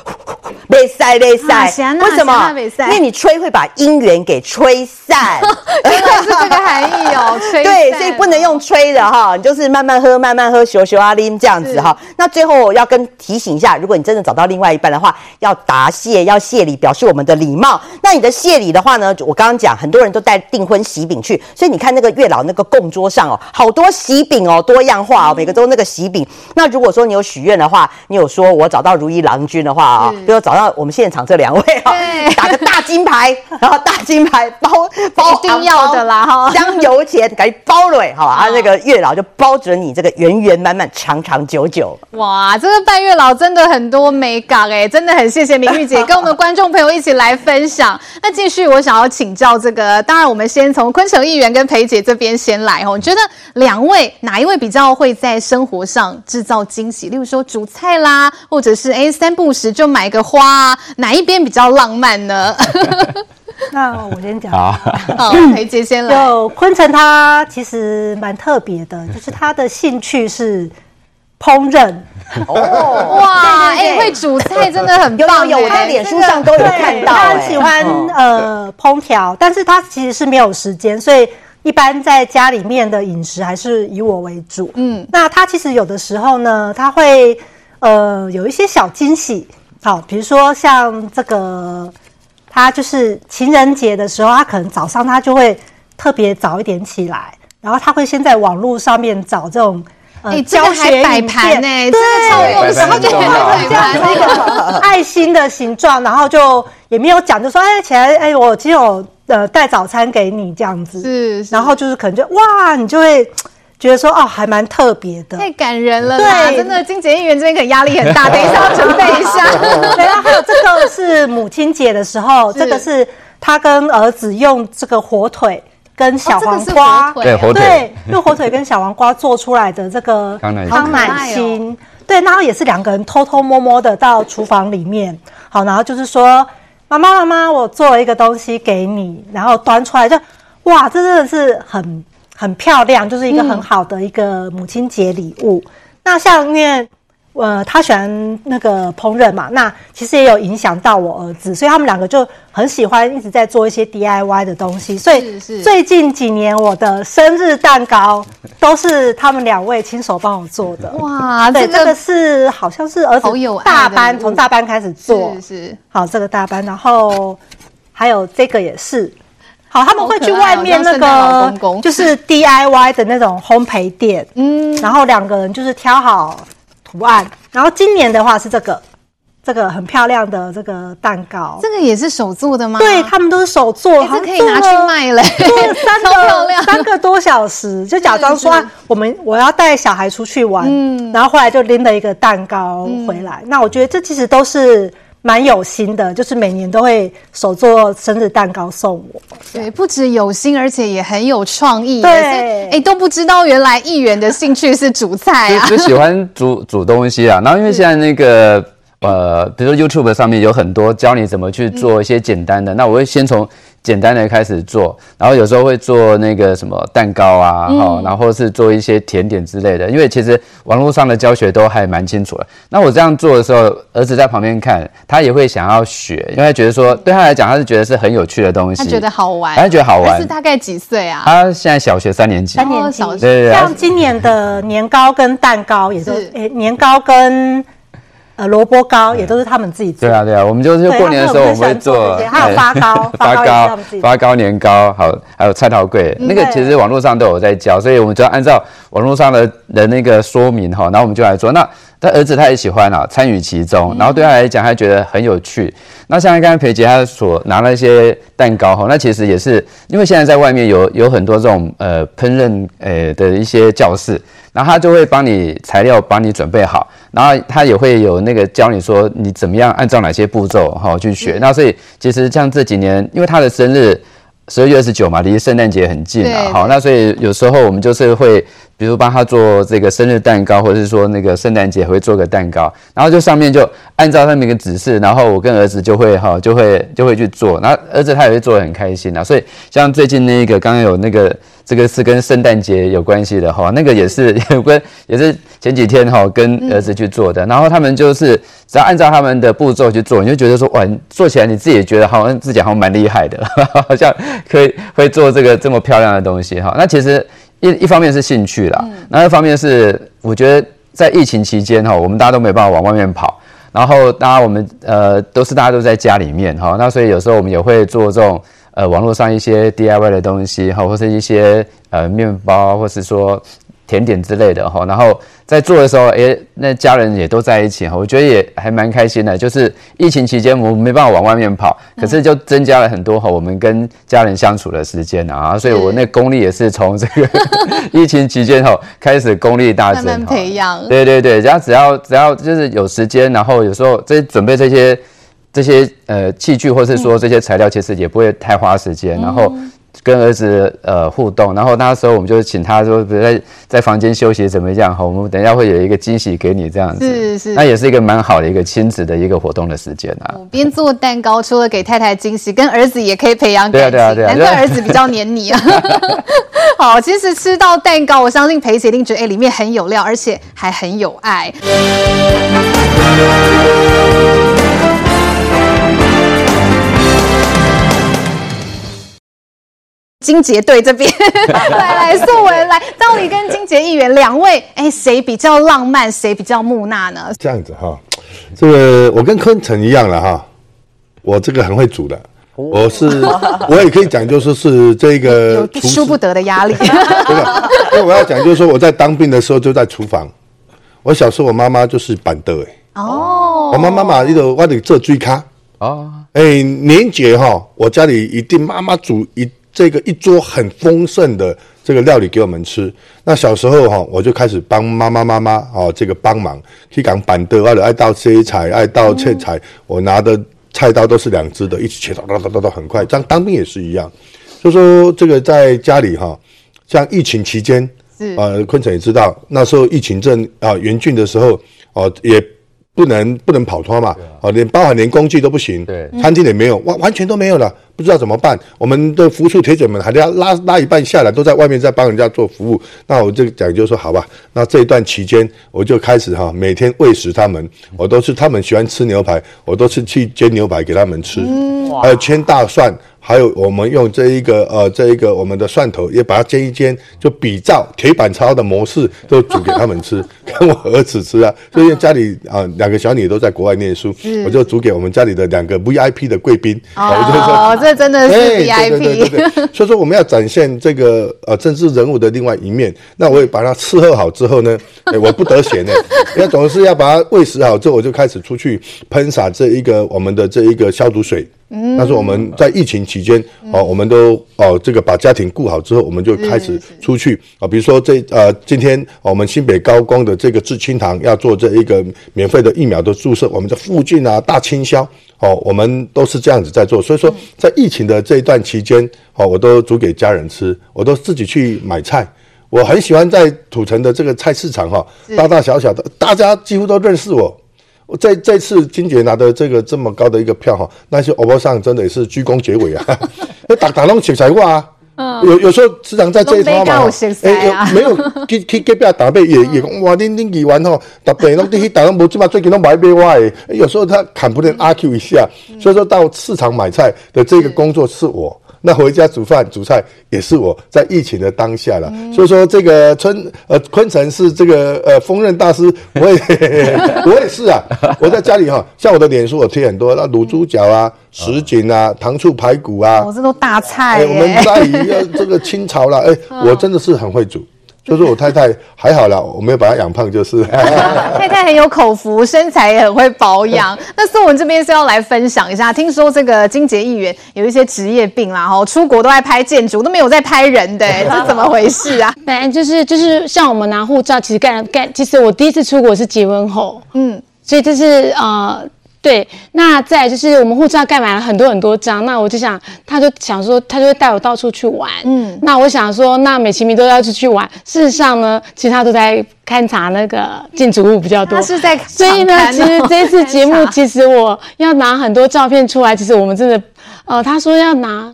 [SPEAKER 5] 别塞别塞，为什么？因为你吹会把姻缘给吹散，[laughs]
[SPEAKER 2] 原来是这个含义哦。[laughs] 吹
[SPEAKER 5] 对，所以不能用吹的哈，你就是慢慢喝，慢慢喝，咻咻阿拎这样子哈。那最后要跟提醒一下，如果你真的找到另外一半的话，要答谢，要谢礼，表示我们的礼貌。那你的谢礼的话呢，我刚刚讲，很多人都带订婚喜饼去，所以你看那个月老那个供桌上哦，好多喜饼哦，多样化哦，每个都那个喜饼。那如果说你有许愿的话，你有说，我找到如意郎君的话啊，比如找到我们现场这两位哈，[laughs] 打个大金牌，[laughs] 然后大金牌包包
[SPEAKER 2] 一定要的啦哈，
[SPEAKER 5] 香油钱给包了好，啊这个月老就包准你这个圆圆满满、长长久久。
[SPEAKER 2] 哇，这个拜月老真的很多美感哎，真的很谢谢明玉姐 [laughs] 跟我们观众朋友一起来分享。那继续，我想要请教这个，当然我们先从昆城议员跟裴姐这边先来哦。你觉得两位哪一位比较会在生活上制造惊喜？例如说煮菜啦。或者是哎，三不时就买个花，哪一边比较浪漫呢？[laughs]
[SPEAKER 4] 那我先讲。
[SPEAKER 3] 好，
[SPEAKER 2] 好，裴姐先来。
[SPEAKER 4] 就坤城，他其实蛮特别的，就是他的兴趣是烹饪。
[SPEAKER 2] 哦，哇，哎，会煮菜真的很棒。
[SPEAKER 5] 有，我在脸书上都有看到。
[SPEAKER 4] 他很喜欢呃烹调，但是他其实是没有时间，所以一般在家里面的饮食还是以我为主。嗯，那他其实有的时候呢，他会。呃，有一些小惊喜，好，比如说像这个，他就是情人节的时候，他可能早上他就会特别早一点起来，然后他会先在网络上面找这种呃教学摆盘呢，对，超用心，然后就这样一个爱心的形状，然后就也没有讲，就说哎起来，哎我今天有呃带早餐给你这样子，是，然后就是可能就哇，你就会。觉得说哦，还蛮特别的，
[SPEAKER 2] 太感人了啦！对，真的，金洁议员这边可能压力很大，[laughs] 等一下要准备一下。
[SPEAKER 4] 对啊，还有这个是母亲节的时候，[laughs] 这个是他跟儿子用这个火腿跟小黄瓜，
[SPEAKER 3] 对火腿，
[SPEAKER 4] 用火腿跟小黄瓜做出来的这个 [laughs] 康乃馨，对，然后也是两个人偷偷摸摸的到厨房里面，好，然后就是说妈妈妈妈，我做了一个东西给你，然后端出来就哇，这真的是很。很漂亮，就是一个很好的一个母亲节礼物。嗯、那像因为呃，他喜欢那个烹饪嘛，那其实也有影响到我儿子，所以他们两个就很喜欢一直在做一些 DIY 的东西。所以最近几年我的生日蛋糕都是他们两位亲手帮我做的。哇，对，这个、这个是好像是儿子大班从大班开始做，是是。好，这个大班，然后还有这个也是。好，他们会去外面那个，就是 DIY 的那种烘焙店，嗯，然后两个人就是挑好图案，然后今年的话是这个，这个很漂亮的这个蛋糕，
[SPEAKER 2] 这个也是手做的吗？
[SPEAKER 4] 对，他们都是手做，
[SPEAKER 2] 这可以拿去卖了，[laughs]
[SPEAKER 4] 做了三个 [laughs] 三个多小时，就假装说我们我要带小孩出去玩，嗯，然后后来就拎了一个蛋糕回来，那我觉得这其实都是。蛮有心的，就是每年都会手做生日蛋糕送我。
[SPEAKER 2] 对，不止有心，而且也很有创意。
[SPEAKER 4] 对，
[SPEAKER 2] 哎、欸，都不知道原来议员的兴趣是煮菜啊，[laughs]
[SPEAKER 3] 就喜欢煮煮东西啊。然后因为现在那个。呃，比如说 YouTube 上面有很多教你怎么去做一些简单的，嗯、那我会先从简单的开始做，然后有时候会做那个什么蛋糕啊，哈、嗯，然后是做一些甜点之类的，因为其实网络上的教学都还蛮清楚的。那我这样做的时候，儿子在旁边看，他也会想要学，因为他觉得说对他来讲，他是觉得是很有趣的东西，
[SPEAKER 2] 他觉得好玩，
[SPEAKER 3] 他觉得好玩。
[SPEAKER 2] 他是大概几岁啊？
[SPEAKER 3] 他现在小学三年级，
[SPEAKER 4] 三年级。
[SPEAKER 3] 对对对，
[SPEAKER 4] 像今年的年糕跟蛋糕也是，诶，年糕跟。呃，萝卜糕也都是他们自己做。
[SPEAKER 3] 对啊，对啊，我们就是过年的时候我们会做，
[SPEAKER 4] 还有发糕，发糕、[laughs]
[SPEAKER 3] 发糕、年糕，好，还有菜头粿，那个其实网络上都有在教，所以我们就要按照网络上的的那个说明哈，然后我们就来做。那他儿子他也喜欢啊，参与其中，然后对他来讲，他觉得很有趣。那像刚才培杰他所拿了一些蛋糕哈，那其实也是因为现在在外面有有很多这种呃烹饪呃的一些教室。然后他就会帮你材料帮你准备好，然后他也会有那个教你说你怎么样按照哪些步骤哈去学。那所以其实像这几年，因为他的生日十二月二十九嘛，离圣诞节很近啊，好，那所以有时候我们就是会。比如帮他做这个生日蛋糕，或者是说那个圣诞节会做个蛋糕，然后就上面就按照他们一个指示，然后我跟儿子就会哈就会就会去做，然后儿子他也会做的很开心啊。所以像最近那个刚刚有那个这个是跟圣诞节有关系的哈，那个也是 [laughs] 有关也是前几天哈跟儿子去做的，然后他们就是只要按照他们的步骤去做，你就觉得说哇，做起来你自己也觉得好像自己好像蛮厉害的，[laughs] 好像可以会做这个这么漂亮的东西哈。那其实。一一方面是兴趣啦，那一方面是我觉得在疫情期间哈，我们大家都没办法往外面跑，然后当然我们呃都是大家都在家里面哈，那所以有时候我们也会做这种呃网络上一些 DIY 的东西哈，或是一些呃面包，或是说。甜点之类的哈，然后在做的时候，诶，那家人也都在一起哈，我觉得也还蛮开心的。就是疫情期间，我们没办法往外面跑，可是就增加了很多哈，我们跟家人相处的时间啊，所以我那功力也是从这个 [laughs] 疫情期间哈开始功力大增，慢慢
[SPEAKER 2] 培养。
[SPEAKER 3] 对对对，只要只要只要就是有时间，然后有时候在准备这些这些呃器具，或是说这些材料，其实也不会太花时间，然后。跟儿子呃互动，然后那时候我们就请他说，比如在在房间休息怎么样哈，我们等一下会有一个惊喜给你这样子，是是，那也是一个蛮好的一个亲子的一个活动的时间啊。
[SPEAKER 2] 边做蛋糕，除了给太太惊喜，跟儿子也可以培养感情。对啊对啊对啊，难怪儿子比较黏你啊。[laughs] [laughs] 好，其实吃到蛋糕，我相信裴姐一定觉得哎里面很有料，而且还很有爱。金杰队这边来 [laughs] 来，素文来，到底跟金杰议员两位，哎，谁比较浪漫，谁比较木讷呢？
[SPEAKER 6] 这样子哈，这个我跟坤城一样了哈，我这个很会煮的，我是我也可以讲，就是是这个
[SPEAKER 2] 有输不得的压力。[laughs] 对
[SPEAKER 6] 吧？因为我要讲，就是说我在当兵的时候就在厨房。我小时候我妈妈就是板凳哎哦，我妈妈嘛，一个我得做追咖啊，哎年节哈，我家里一定妈妈煮一。这个一桌很丰盛的这个料理给我们吃。那小时候哈，我就开始帮妈妈妈妈哦，这个帮忙去讲板凳，或者爱刀切菜，爱刀切菜。我拿的菜刀都是两只的，一起切，哒哒哒哒哒，很快。这样当兵也是一样。就说这个在家里哈，像疫情期间，呃，坤城也知道，那时候疫情正啊严峻的时候，哦也。不能不能跑脱嘛？哦，连包含连工具都不行，对，餐厅也没有，完完全都没有了，不知道怎么办。我们的服务处铁姐们还得要拉拉一半下来，都在外面在帮人家做服务。那我就讲就说好吧，那这一段期间我就开始哈，每天喂食他们，我都是他们喜欢吃牛排，我都是去煎牛排给他们吃，嗯、还有切大蒜。还有我们用这一个呃这一个我们的蒜头也把它煎一煎，就比照铁板烧的模式，都煮给他们吃，[laughs] 跟我儿子吃啊。所以家里啊两个小女都在国外念书，我就煮给我们家里的两个 VIP 的贵宾。
[SPEAKER 2] 哦，[laughs] 这真的是 VIP。对对对。
[SPEAKER 6] 所以说我们要展现这个呃政治人物的另外一面。那我也把它伺候好之后呢，我不得闲呢，[laughs] 因为总是要把它喂食好之后，我就开始出去喷洒这一个我们的这一个消毒水。嗯，但是我们在疫情期间，哦，我们都哦，这个把家庭顾好之后，我们就开始出去啊。比如说这呃，今天我们新北高工的这个致青堂要做这一个免费的疫苗的注射，我们在附近啊大清消哦，我们都是这样子在做。所以说，在疫情的这一段期间，哦，我都煮给家人吃，我都自己去买菜。我很喜欢在土城的这个菜市场哈，大大小小的，大家几乎都认识我。我这这次金姐拿的这个这么高的一个票哈，那些欧巴桑真的也是鞠躬结尾啊，[laughs] 那打打拢钱财话啊。嗯、有有时候市长在这一套嘛，哎、欸，有没有去去隔壁打贝也也讲哇，恁恁议员吼，特别拢去打拢无，起码最近拢买买哇诶，有时候他砍不能阿 Q 一下，嗯、所以说到市场买菜的这个工作是我。那回家煮饭煮菜也是我在疫情的当下了，嗯、所以说这个春呃昆城是这个呃烹饪大师，我也 [laughs] 我也是啊，我在家里哈，像我的脸书我贴很多，那卤猪脚啊、什锦啊、糖醋排骨啊，
[SPEAKER 2] 我、哦、这都大菜。
[SPEAKER 6] 我们家里要这个清朝了，哎、欸，[laughs] 我真的是很会煮。就是我太太还好啦，我没有把她养胖，就是。[laughs]
[SPEAKER 2] 太太很有口福，身材也很会保养。[laughs] 那素文这边是要来分享一下，听说这个金杰议员有一些职业病啦，哈，出国都爱拍建筑，都没有在拍人的、欸，[laughs] 这怎么回事啊？
[SPEAKER 7] 反正就是就是像我们拿护照，其实干干，其实我第一次出国是结婚后，嗯，所以就是呃。对，那再来就是我们护照盖满了很多很多张，那我就想，他就想说，他就会带我到处去玩。嗯，那我想说，那美其名都要出去玩，事实上呢，其实他都在勘察那个建筑物比较多。
[SPEAKER 2] 他是在、哦，
[SPEAKER 7] 所以呢，其实这次节目，其实我要拿很多照片出来，其实我们真的，呃，他说要拿。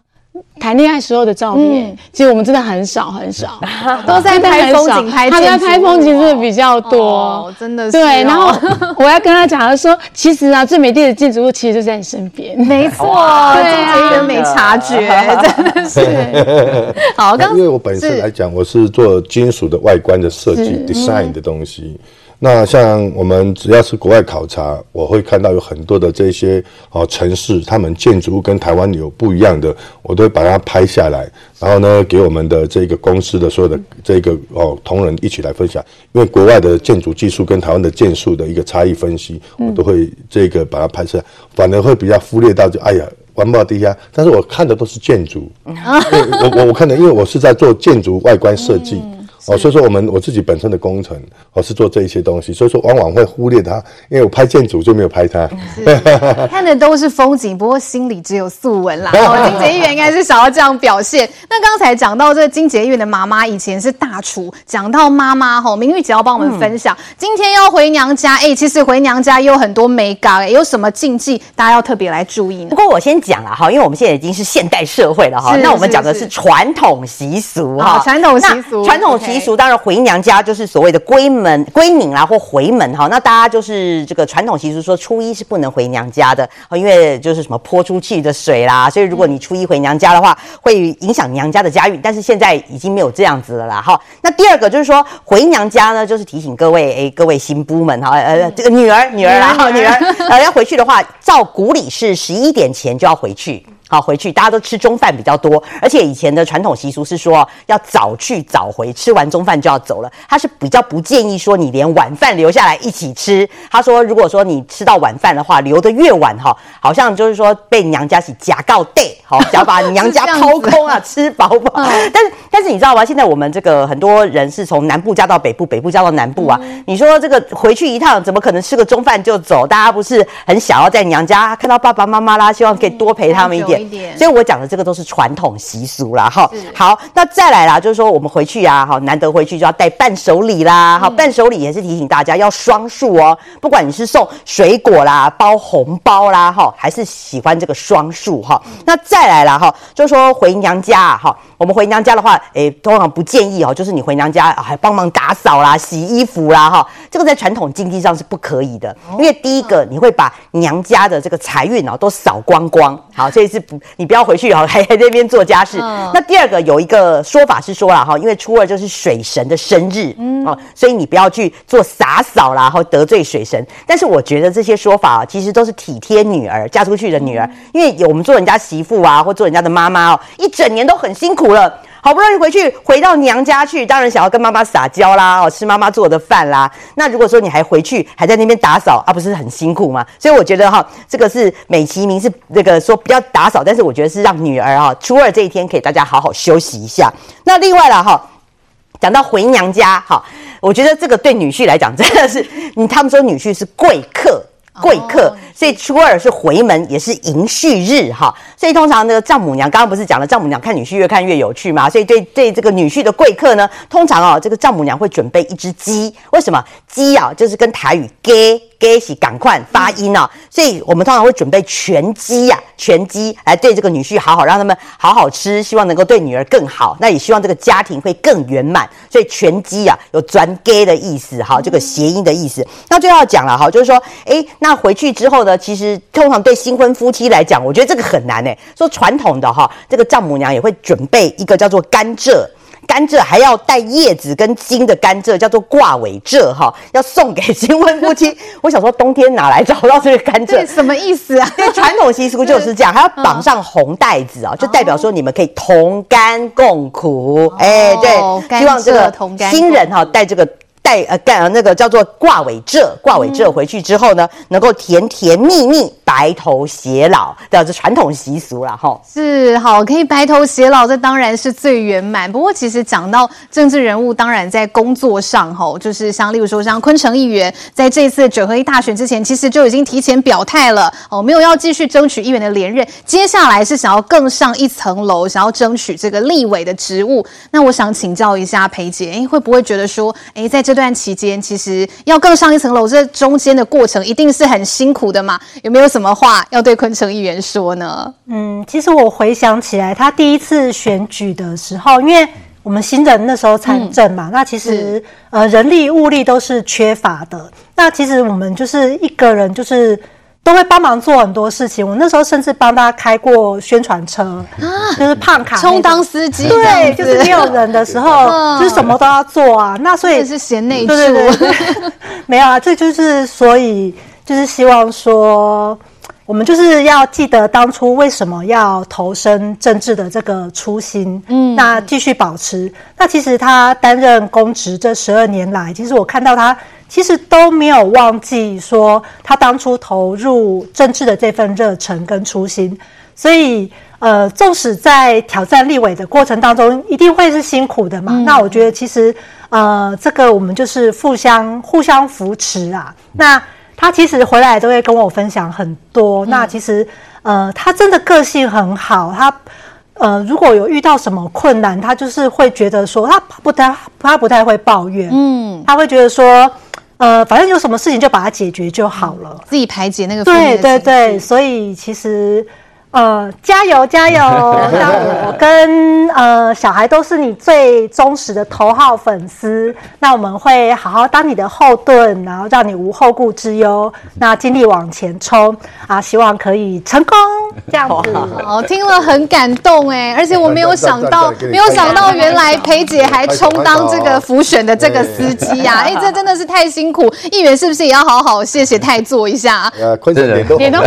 [SPEAKER 7] 谈恋爱时候的照片，嗯、其实我们真的很少很少，[laughs]
[SPEAKER 2] 都在拍风景拍，他在
[SPEAKER 7] 拍风景是比较多，
[SPEAKER 2] 哦、真的是、哦。
[SPEAKER 7] 对，然后 [laughs] 我要跟他讲，他说其实啊，最美丽的建筑物其实就在你身边。
[SPEAKER 2] 没错，对啊，人没察觉，[laughs] 真的是。好，刚
[SPEAKER 6] 因为我本身来讲，我是做金属的外观的设计 design 的东西。那像我们只要是国外考察，我会看到有很多的这些哦城市，他们建筑物跟台湾有不一样的，我都会把它拍下来，然后呢，给我们的这个公司的所有的这个哦同仁一起来分享。因为国外的建筑技术跟台湾的建筑的一个差异分析，我都会这个把它拍摄，反而会比较忽略到就哎呀环保低下，但是我看的都是建筑，[laughs] 我我我看的，因为我是在做建筑外观设计。哦，所以说我们我自己本身的工程，我是做这一些东西，所以说往往会忽略它，因为我拍建筑就没有拍它。[laughs]
[SPEAKER 2] 看的都是风景，不过心里只有素文啦。[laughs] 哦，金杰议员应该是想要这样表现。那刚才讲到这个金杰议员的妈妈以前是大厨，讲到妈妈吼，明玉姐要帮我们分享，嗯、今天要回娘家，哎、欸，其实回娘家也有很多美感，哎，有什么禁忌，大家要特别来注意呢？
[SPEAKER 5] 不过我先讲了哈，因为我们现在已经是现代社会了哈，那我们讲的是传统习俗哈，
[SPEAKER 2] 传统习俗，
[SPEAKER 5] 传统。习俗当然回娘家就是所谓的归门、归宁啦，或回门哈。那大家就是这个传统习俗说初一是不能回娘家的，因为就是什么泼出去的水啦。所以如果你初一回娘家的话，会影响娘家的家运。但是现在已经没有这样子了啦。哈，那第二个就是说回娘家呢，就是提醒各位哎，各位新夫们哈，呃，这个女儿女儿啦，女儿呃要回去的话，照古礼是十一点前就要回去。好，回去大家都吃中饭比较多，而且以前的传统习俗是说要早去早回，吃完中饭就要走了。他是比较不建议说你连晚饭留下来一起吃。他说，如果说你吃到晚饭的话，留得越晚哈，好像就是说被娘家是假告带，好，想把娘家 [laughs] 掏空啊，吃饱饱。但是但是你知道吗？现在我们这个很多人是从南部嫁到北部，北部嫁到南部啊。你说这个回去一趟，怎么可能吃个中饭就走？大家不是很想要在娘家看到爸爸妈妈啦，希望可以多陪他们一点。所以，我讲的这个都是传统习俗啦，哈。好，那再来啦，就是说我们回去啊，哈，难得回去就要带伴手礼啦，哈，伴手礼也是提醒大家要双数哦。不管你是送水果啦、包红包啦，哈，还是喜欢这个双数哈。那再来啦，哈，就是说回娘家哈，我们回娘家的话，诶，通常不建议哦，就是你回娘家还帮忙打扫啦、洗衣服啦，哈，这个在传统经济上是不可以的，因为第一个你会把娘家的这个财运哦都扫光光，好，这一次。[laughs] 你不要回去哈，还还在那边做家事。嗯、那第二个有一个说法是说啦哈，因为初二就是水神的生日，嗯，哦，所以你不要去做洒扫啦，然后得罪水神。但是我觉得这些说法其实都是体贴女儿嫁出去的女儿，因为有我们做人家媳妇啊，或做人家的妈妈哦，一整年都很辛苦了。好不容易回去，回到娘家去，当然想要跟妈妈撒娇啦，哦，吃妈妈做的饭啦。那如果说你还回去，还在那边打扫啊，不是很辛苦吗？所以我觉得哈，这个是美其名是那个说不要打扫，但是我觉得是让女儿哈，初二这一天可以大家好好休息一下。那另外了哈，讲到回娘家哈，我觉得这个对女婿来讲真的是，你他们说女婿是贵客。贵客，所以初二是回门，也是迎婿日哈。所以通常呢，丈母娘刚刚不是讲了，丈母娘看女婿越看越有趣嘛。所以对对这个女婿的贵客呢，通常啊，这个丈母娘会准备一只鸡。为什么鸡啊？就是跟台语给。给洗赶快发音啊，所以我们通常会准备全鸡呀，全鸡来对这个女婿好好，让他们好好吃，希望能够对女儿更好，那也希望这个家庭会更圆满，所以全鸡啊有转给的意思哈，这个谐音的意思。那最后要讲了哈，就是说，哎，那回去之后呢，其实通常对新婚夫妻来讲，我觉得这个很难哎，说传统的哈，这个丈母娘也会准备一个叫做甘蔗。甘蔗还要带叶子跟茎的甘蔗，叫做挂尾蔗哈，要送给新婚夫妻。[laughs] 我想说，冬天哪来找到这个甘蔗？
[SPEAKER 2] 什么意思啊？
[SPEAKER 5] 因为传统习俗就是这样，[laughs] 还要绑上红带子啊，就代表说你们可以同甘共苦。哎，对，希望这个新人哈带这个。带呃干那个叫做挂尾蔗，挂尾蔗回去之后呢，嗯、能够甜甜蜜蜜，白头偕老，这传统习俗了哈。
[SPEAKER 2] 是好，可以白头偕老，这当然是最圆满。不过其实讲到政治人物，当然在工作上哈，就是像例如说像昆城议员，在这次九合一大选之前，其实就已经提前表态了哦，没有要继续争取议员的连任，接下来是想要更上一层楼，想要争取这个立委的职务。那我想请教一下裴姐，哎，会不会觉得说，哎，在这这段期间，其实要更上一层楼，这中间的过程一定是很辛苦的嘛？有没有什么话要对昆城议员说呢？
[SPEAKER 4] 嗯，其实我回想起来，他第一次选举的时候，因为我们新人那时候参政嘛，嗯、那其实呃人力物力都是缺乏的。那其实我们就是一个人就是。都会帮忙做很多事情。我那时候甚至帮他开过宣传车，啊、就是胖卡
[SPEAKER 2] 充当司机。
[SPEAKER 4] 对，就是没有人的时候，嗯、就是什么都要做啊。那所以
[SPEAKER 2] 这是贤内助。
[SPEAKER 4] 对对对，[laughs] 没有啊，这就是所以就是希望说，我们就是要记得当初为什么要投身政治的这个初心。嗯，那继续保持。那其实他担任公职这十二年来，其实我看到他。其实都没有忘记说他当初投入政治的这份热忱跟初心，所以呃，纵使在挑战立委的过程当中，一定会是辛苦的嘛。嗯、那我觉得其实呃，这个我们就是互相互相扶持啊。那他其实回来都会跟我分享很多。嗯、那其实呃，他真的个性很好。他呃，如果有遇到什么困难，他就是会觉得说他不太他不太会抱怨。嗯，他会觉得说。呃，反正有什么事情就把它解决就好了，
[SPEAKER 2] 自己排解那个。
[SPEAKER 4] 对对对，所以其实。呃，加油加油！[laughs] 那我跟呃小孩都是你最忠实的头号粉丝，那我们会好好当你的后盾，然后让你无后顾之忧，那尽力往前冲啊！希望可以成功这样子。
[SPEAKER 2] 哦，听了很感动哎，而且我没有想到，没有想到原来裴姐还充当这个浮选的这个司机呀！哎，这真的是太辛苦，议员是不是也要好好谢谢太做一下？
[SPEAKER 6] 呃，坤城脸都脸都。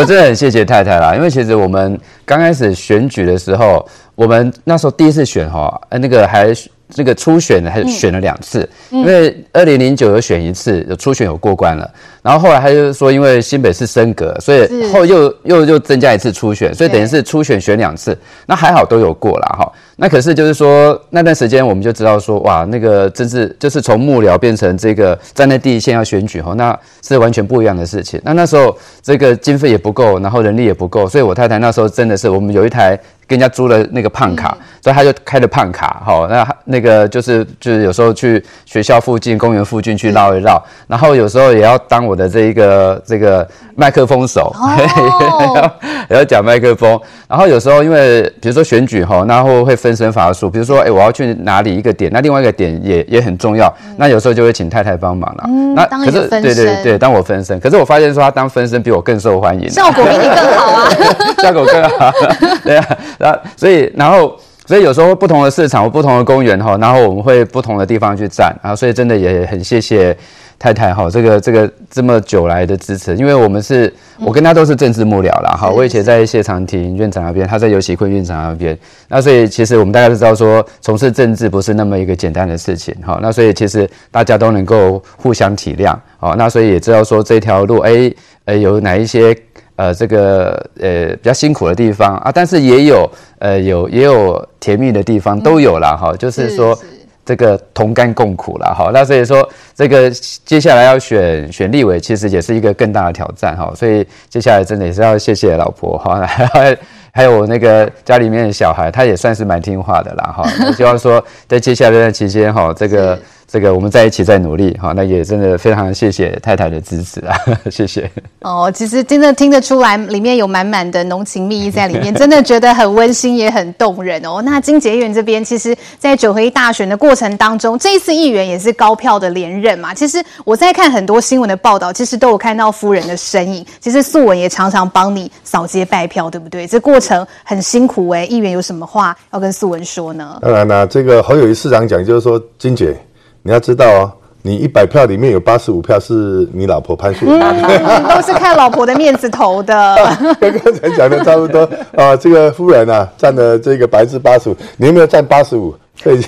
[SPEAKER 3] 我真的很谢谢太太啦，因为其实我们刚开始选举的时候，我们那时候第一次选哈，呃那个还。那个初选呢，还选了两次，嗯、因为二零零九有选一次，有初选有过关了，然后后来他就说，因为新北市升格，所以后又又又增加一次初选，所以等于是初选选两次，那还好都有过了哈。那可是就是说那段时间我们就知道说，哇，那个真是就是从幕僚变成这个站在第一线要选举哈，那是完全不一样的事情。那那时候这个经费也不够，然后人力也不够，所以我太太那时候真的是我们有一台。跟人家租了那个胖卡，嗯、所以他就开了胖卡，哈，那那个就是就是有时候去学校附近、公园附近去绕一绕，嗯、然后有时候也要当我的这一个这个麦克风手，哦、也 [laughs] 要讲麦克风，然后有时候因为比如说选举哈，然后会分身乏术，比如说哎我要去哪里一个点，那另外一个点也也很重要，嗯、那有时候就会请太太帮忙了，嗯、那可是对对对，当我分身，可是我发现说他当分身比我更受欢迎，
[SPEAKER 2] 效果比你更好啊，[laughs]
[SPEAKER 3] 效果更好，[laughs] 对啊。那所以，然后，所以有时候不同的市场或不同的公园哈，然后我们会不同的地方去站啊，所以真的也很谢谢太太哈，这个这个这么久来的支持，因为我们是我跟他都是政治幕僚啦哈，我以前在谢长廷院长那边，他在尤喜坤院长那边，那所以其实我们大家都知道说，从事政治不是那么一个简单的事情哈，那所以其实大家都能够互相体谅好，那所以也知道说这条路哎呃有哪一些。呃，这个呃比较辛苦的地方啊，但是也有呃有也有甜蜜的地方，都有了哈。就是说这个同甘共苦了哈。那所以说这个接下来要选选立委，其实也是一个更大的挑战哈。所以接下来真的也是要谢谢老婆哈，还还有我那个家里面的小孩，他也算是蛮听话的啦哈。希望说在接下来这段期间哈，这个。这个我们在一起在努力哈，那也真的非常谢谢太太的支持啊，[laughs] 谢谢。
[SPEAKER 2] 哦，其实真的听得出来，里面有满满的浓情蜜意在里面，真的觉得很温馨也很动人哦。[laughs] 那金杰议员这边，其实，在九合一大选的过程当中，这一次议员也是高票的连任嘛。其实我在看很多新闻的报道，其实都有看到夫人的身影。其实素文也常常帮你扫街拜票，对不对？这过程很辛苦哎。议员有什么话要跟素文说呢？
[SPEAKER 6] 当然啦，这个侯友宜市长讲就是说，金姐。你要知道哦，你一百票里面有八十五票是你老婆潘素文，
[SPEAKER 2] 嗯，都是看老婆的面子投的。
[SPEAKER 6] 跟 [laughs] 刚才讲的差不多啊，这个夫人啊占了这个百分之八十五，你有没有占八十五？对，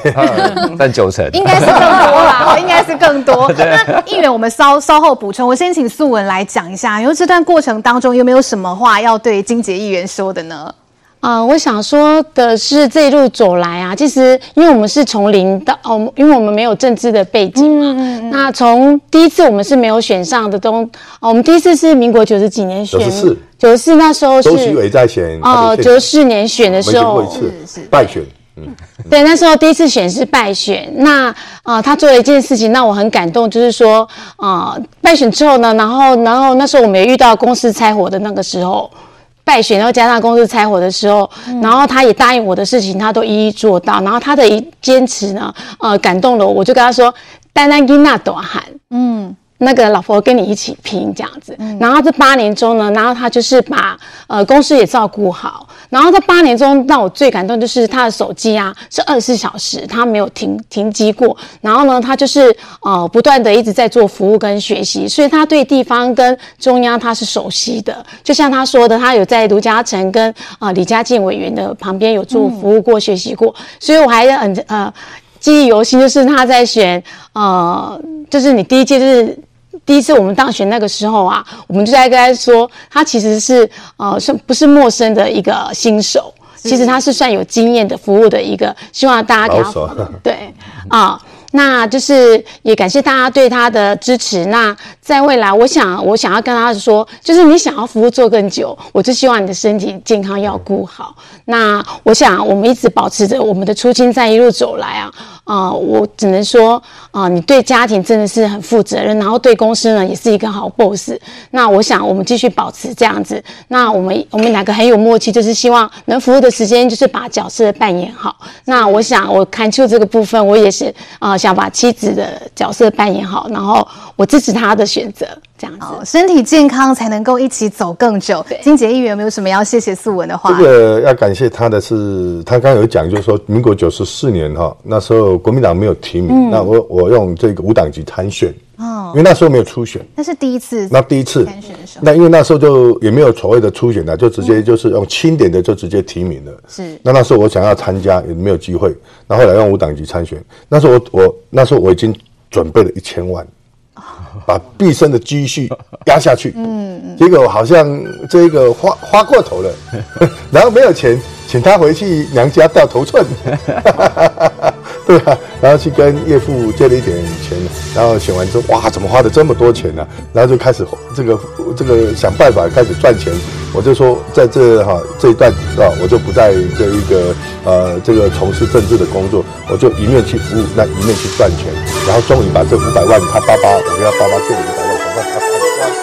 [SPEAKER 3] 占九成，
[SPEAKER 2] 应该是更多啦，哦，[laughs] 应该是更多。[laughs] 那议员，我们稍稍后补充，我先请素文来讲一下，因为这段过程当中有没有什么话要对金杰议员说的呢？
[SPEAKER 7] 啊、呃，我想说的是，这一路走来啊，其实因为我们是从零到哦，因为我们没有政治的背景嘛。嗯嗯嗯，那从第一次我们是没有选上的东，哦，我们第一次是民国九十几年选，九十四，九十四那时候是周
[SPEAKER 6] 锡玮在选
[SPEAKER 7] 哦，九十四年选的时候，
[SPEAKER 6] 是败选。嗯，[laughs]
[SPEAKER 7] 对，那时候第一次选是败选。那啊、呃，他做了一件事情，让我很感动，就是说啊、呃，败选之后呢，然后然后那时候我们也遇到公司拆伙的那个时候。败选，然后加上公司拆伙的时候，嗯、然后他也答应我的事情，他都一一做到。然后他的一坚持呢，呃，感动了我，我就跟他说：“丹丹金娜短喊，嗯。”那个老婆跟你一起拼这样子，然后这八年中呢，然后他就是把呃公司也照顾好，然后这八年中让我最感动就是他的手机啊是二十四小时他没有停停机过，然后呢他就是呃不断的一直在做服务跟学习，所以他对地方跟中央他是熟悉的，就像他说的，他有在卢嘉诚跟啊、呃、李家进委员的旁边有做服务过、学习过，所以我还很呃记忆犹新，就是他在选呃就是你第一届就是。第一次我们当选那个时候啊，我们就在跟他说，他其实是呃，算不是陌生的一个新手？其实他是算有经验的服务的一个，希望大家给他对啊。那就是也感谢大家对他的支持。那在未来，我想我想要跟他说，就是你想要服务做更久，我就希望你的身体健康要顾好。那我想我们一直保持着我们的初心，在一路走来啊啊、我只能说啊、你对家庭真的是很负责任，然后对公司呢也是一个好 boss。那我想我们继续保持这样子。那我们我们两个很有默契，就是希望能服务的时间就是把角色扮演好。那我想我看出这个部分，我也是啊。想把妻子的角色扮演好，然后我支持他的选择，这样子，
[SPEAKER 2] 身体健康才能够一起走更久。金姐议员有没有什么要谢谢素文的话？
[SPEAKER 6] 这个要感谢他的是，他刚刚有讲，就是说民国九十四年哈，那时候国民党没有提名，嗯、那我我用这个无党籍参选。哦，因为那时候没有初选，
[SPEAKER 2] 那是第一次。
[SPEAKER 6] 那第一次参选的时候，那因为那时候就也没有所谓的初选的，就直接就是用清点的就直接提名了。是。那那时候我想要参加也没有机会，那后来用无党籍参选。那时候我我那时候我已经准备了一千万，把毕生的积蓄 [laughs] 压下去。嗯嗯。结果好像这个花花过头了，[laughs] 然后没有钱，请他回去娘家掉头寸。[laughs] [laughs] 对啊，然后去跟岳父借了一点钱，然后选完之后，哇，怎么花的这么多钱呢、啊？然后就开始这个这个想办法开始赚钱。我就说在这哈这一段啊，我就不在这一个呃这个从事政治的工作，我就一面去服务，那一面去赚钱。然后终于把这五百万，他爸爸我跟他爸爸借了五百万，赶快他他。